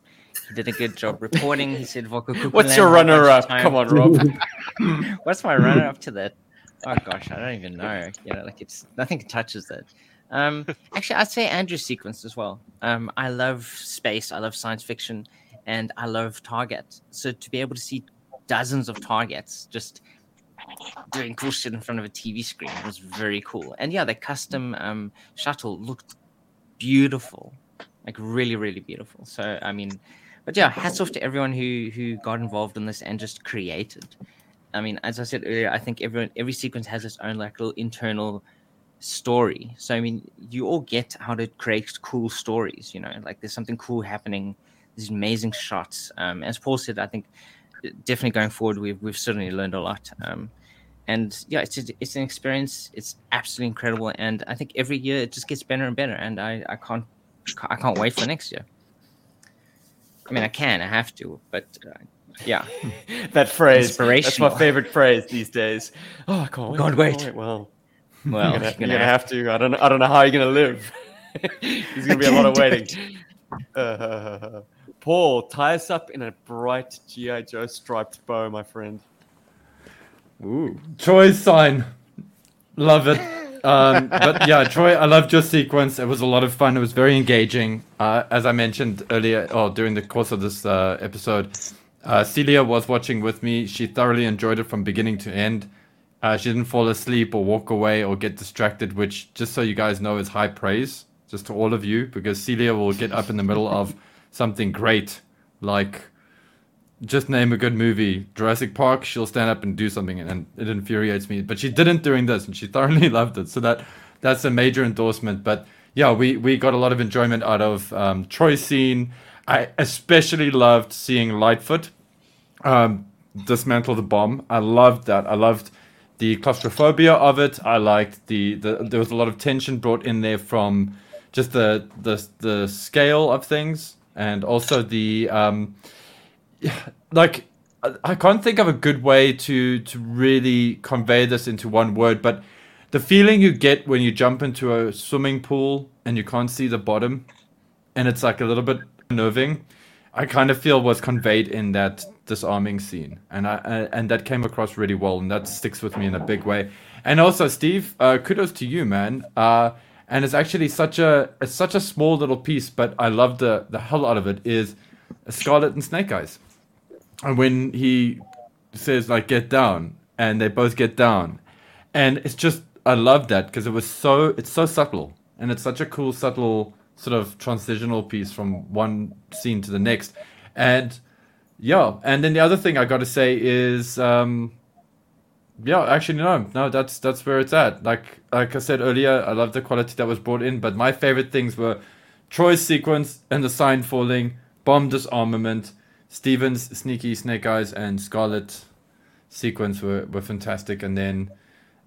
He did a good job reporting. He said, "Voko What's your runner-up? Come on, Rob. What's my runner-up to that? Oh gosh, I don't even know. You know, like it's nothing touches that. Um, actually, I'd say Andrew's sequence as well. Um, I love space. I love science fiction, and I love Target. So to be able to see dozens of targets just doing cool shit in front of a TV screen was very cool. And yeah, the custom um, shuttle looked beautiful, like really, really beautiful. So I mean, but yeah, hats off to everyone who who got involved in this and just created. I mean, as I said earlier, I think everyone every sequence has its own like little internal story. So I mean, you all get how to create cool stories. You know, like there's something cool happening. These amazing shots. Um, as Paul said, I think definitely going forward, we've we've certainly learned a lot. Um, and yeah, it's a, it's an experience. It's absolutely incredible, and I think every year it just gets better and better. And I I can't I can't wait for next year. I mean, I can, I have to, but uh, yeah, that phrase. That's my favorite phrase these days. Oh, I can't wait. Can't I wait. Well, Well, you're gonna, you're you're gonna gonna have have to. I don't. know- I don't know how you're gonna live. There's gonna be a lot of waiting. Uh, Paul, tie us up in a bright GI Joe striped bow, my friend. Ooh, Troy's sign, love it. Um, but yeah, Troy, I loved your sequence. It was a lot of fun. It was very engaging. Uh, as I mentioned earlier, or during the course of this uh, episode, uh, Celia was watching with me. She thoroughly enjoyed it from beginning to end. Uh, she didn't fall asleep or walk away or get distracted, which, just so you guys know, is high praise, just to all of you, because Celia will get up in the middle of something great, like just name a good movie, Jurassic Park, she'll stand up and do something, and it infuriates me. But she didn't during this, and she thoroughly loved it. So that that's a major endorsement. But yeah, we we got a lot of enjoyment out of um, Troy's scene. I especially loved seeing Lightfoot um, dismantle the bomb. I loved that. I loved the claustrophobia of it. I liked the, the there was a lot of tension brought in there from just the the the scale of things, and also the um, like I- can't think of a good way to to really convey this into one word, but the feeling you get when you jump into a swimming pool and you can't see the bottom, and it's like a little bit unnerving. I kind of feel was conveyed in that disarming scene, and I and that came across really well, and that sticks with me in a big way. And also, Steve, uh, kudos to you, man. Uh, and it's actually such a it's such a small little piece, but I love the the hell out of it. Is Scarlett and Snake Eyes, and when he says like get down, and they both get down, and it's just I love that because it was so it's so subtle, and it's such a cool subtle sort of transitional piece from one scene to the next, and yeah, and then the other thing I got to say is. Um, yeah, actually no, no, that's that's where it's at. Like like I said earlier, I love the quality that was brought in, but my favorite things were Troy's sequence and the sign falling, bomb disarmament, Steven's sneaky snake eyes and Scarlett sequence were, were fantastic. And then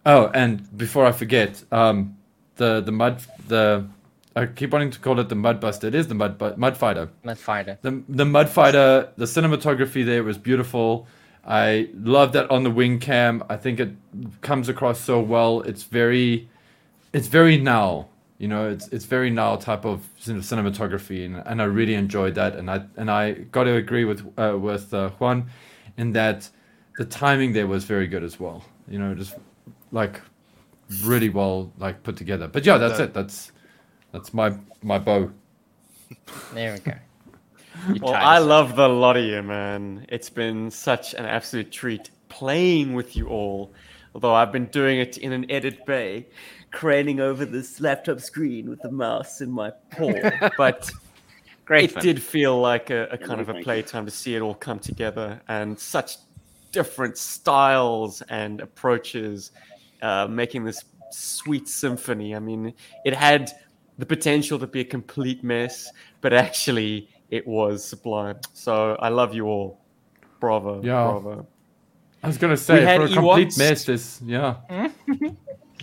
oh, and before I forget, um the the mud the I keep wanting to call it the mud buster. It is the mud bu- mud fighter. Mud fighter. The the mud fighter, the cinematography there was beautiful. I love that on the wing cam. I think it comes across so well. It's very, it's very now. You know, it's it's very now type of cinematography, and, and I really enjoyed that. And I and I got to agree with uh, with uh, Juan in that the timing there was very good as well. You know, just like really well like put together. But yeah, that's it. That's that's my my bow. There we go. Well, I love the lot of you, man. It's been such an absolute treat playing with you all. Although I've been doing it in an edit bay, craning over this laptop screen with the mouse in my paw. But Great it fun. did feel like a, a kind of a playtime to see it all come together and such different styles and approaches, uh, making this sweet symphony. I mean, it had the potential to be a complete mess, but actually it was sublime. So I love you all. Bravo. Yeah. Bravo. I was gonna say had for a complete Ewoks. mess. This yeah.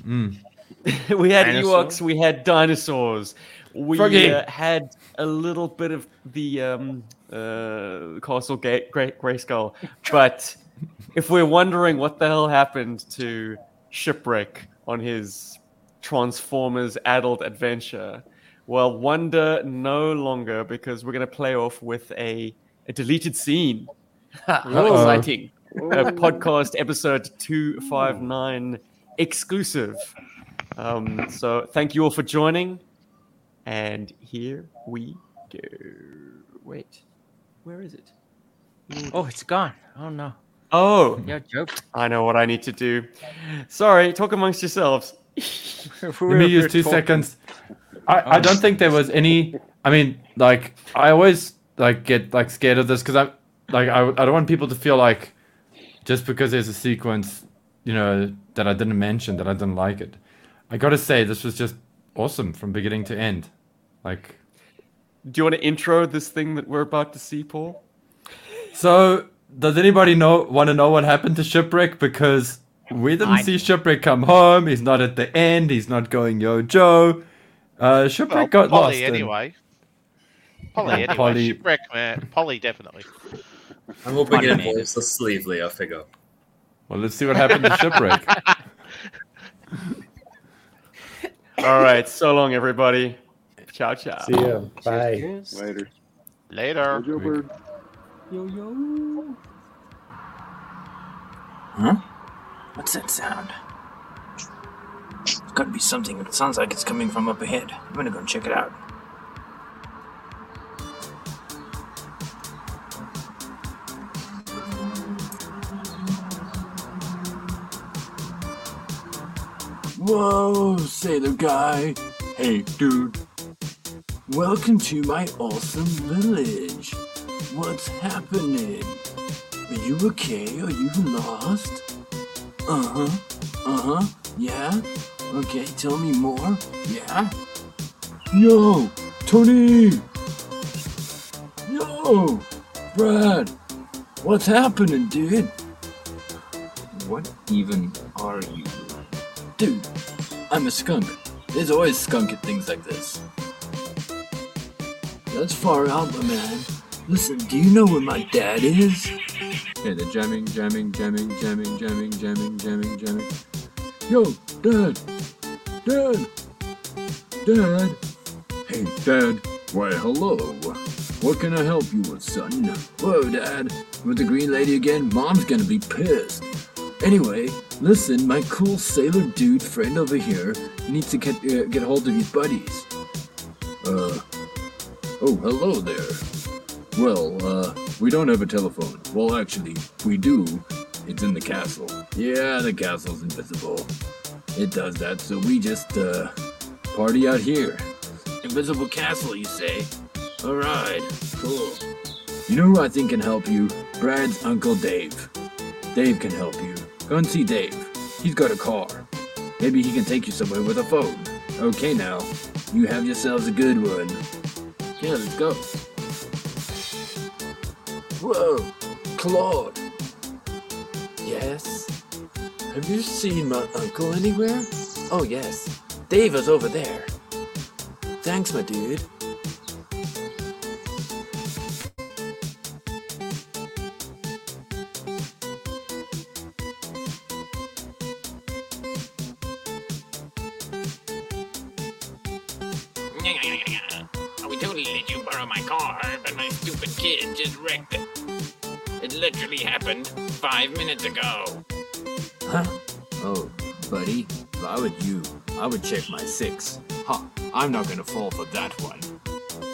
Mm. we had Dinosaurs. Ewoks, we had dinosaurs, we uh, had a little bit of the um, uh, Castle Gate Great Grayskull. But if we're wondering what the hell happened to Shipwreck on his Transformers adult adventure, well, wonder no longer because we're going to play off with a, a deleted scene. How exciting! A podcast episode 259 exclusive. Um, so thank you all for joining. And here we go. Wait, where is it? Oh, it's gone. Oh no. Oh, You're joking. I know what I need to do. Sorry, talk amongst yourselves. Let me use two seconds. I, I don't um, think there was any. I mean, like I always like get like scared of this because I'm like I, I don't want people to feel like just because there's a sequence, you know, that I didn't mention that I didn't like it. I gotta say this was just awesome from beginning to end. Like, Do you want to intro this thing that we're about to see, Paul? so does anybody know want to know what happened to Shipwreck? Because we didn't I- see Shipwreck come home. He's not at the end. He's not going yo Joe. Uh, Shipwreck Well, got lost. Polly and- anyway. Polly anyway. Polly- Shipwreck, man. Polly definitely. I'm hoping it Funny involves a Slavely, I figure. Well, let's see what happened to Shipwreck. All right, so long, everybody. Ciao, ciao. See ya. Bye. Later. Later. Joe Bird. Yo, yo. Huh? What's that sound? Gotta be something. It sounds like it's coming from up ahead. I'm gonna go and check it out. Whoa, sailor guy. Hey, dude. Welcome to my awesome village. What's happening? Are you okay? Are you lost? Uh huh. Uh huh. Yeah? Okay, tell me more. Yeah? Yo! Tony! Yo! Brad! What's happening, dude? What even are you? Dude, I'm a skunk. There's always skunk at things like this. That's far out, my man. Listen, do you know where my dad is? Okay, they're jamming, jamming, jamming, jamming, jamming, jamming, jamming, jamming. Yo, Dad! Dad! Dad! Hey, Dad. Why, hello. What can I help you with, son? Whoa, Dad. With the green lady again? Mom's gonna be pissed. Anyway, listen, my cool sailor dude friend over here needs to get uh, get hold of his buddies. Uh, oh, hello there. Well, uh, we don't have a telephone. Well, actually, we do. It's in the castle. Yeah, the castle's invisible. It does that, so we just, uh, party out here. Invisible castle, you say? Alright, cool. You know who I think can help you? Brad's Uncle Dave. Dave can help you. Go and see Dave. He's got a car. Maybe he can take you somewhere with a phone. Okay, now. You have yourselves a good one. Yeah, let's go. Whoa, Claude. Yes? Have you seen my uncle anywhere? Oh, yes. Dave is over there. Thanks, my dude. We totally let you borrow my car, but my stupid kid just wrecked it. It literally happened five minutes ago. Huh? Oh, buddy, if I would you, I would check my six. Ha, I'm not gonna fall for that one.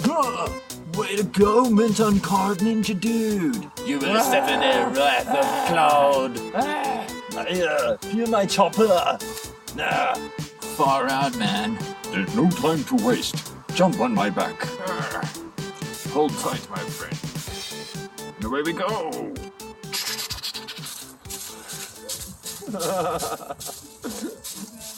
Huh, way to go, Mint on Card Ninja Dude! You better step in there, Wrath of Cloud. Ah, here, hear my chopper! Nah, far out, man. There's no time to waste. Jump on my back. Hold tight, my friend. And away we go. ハハハハ!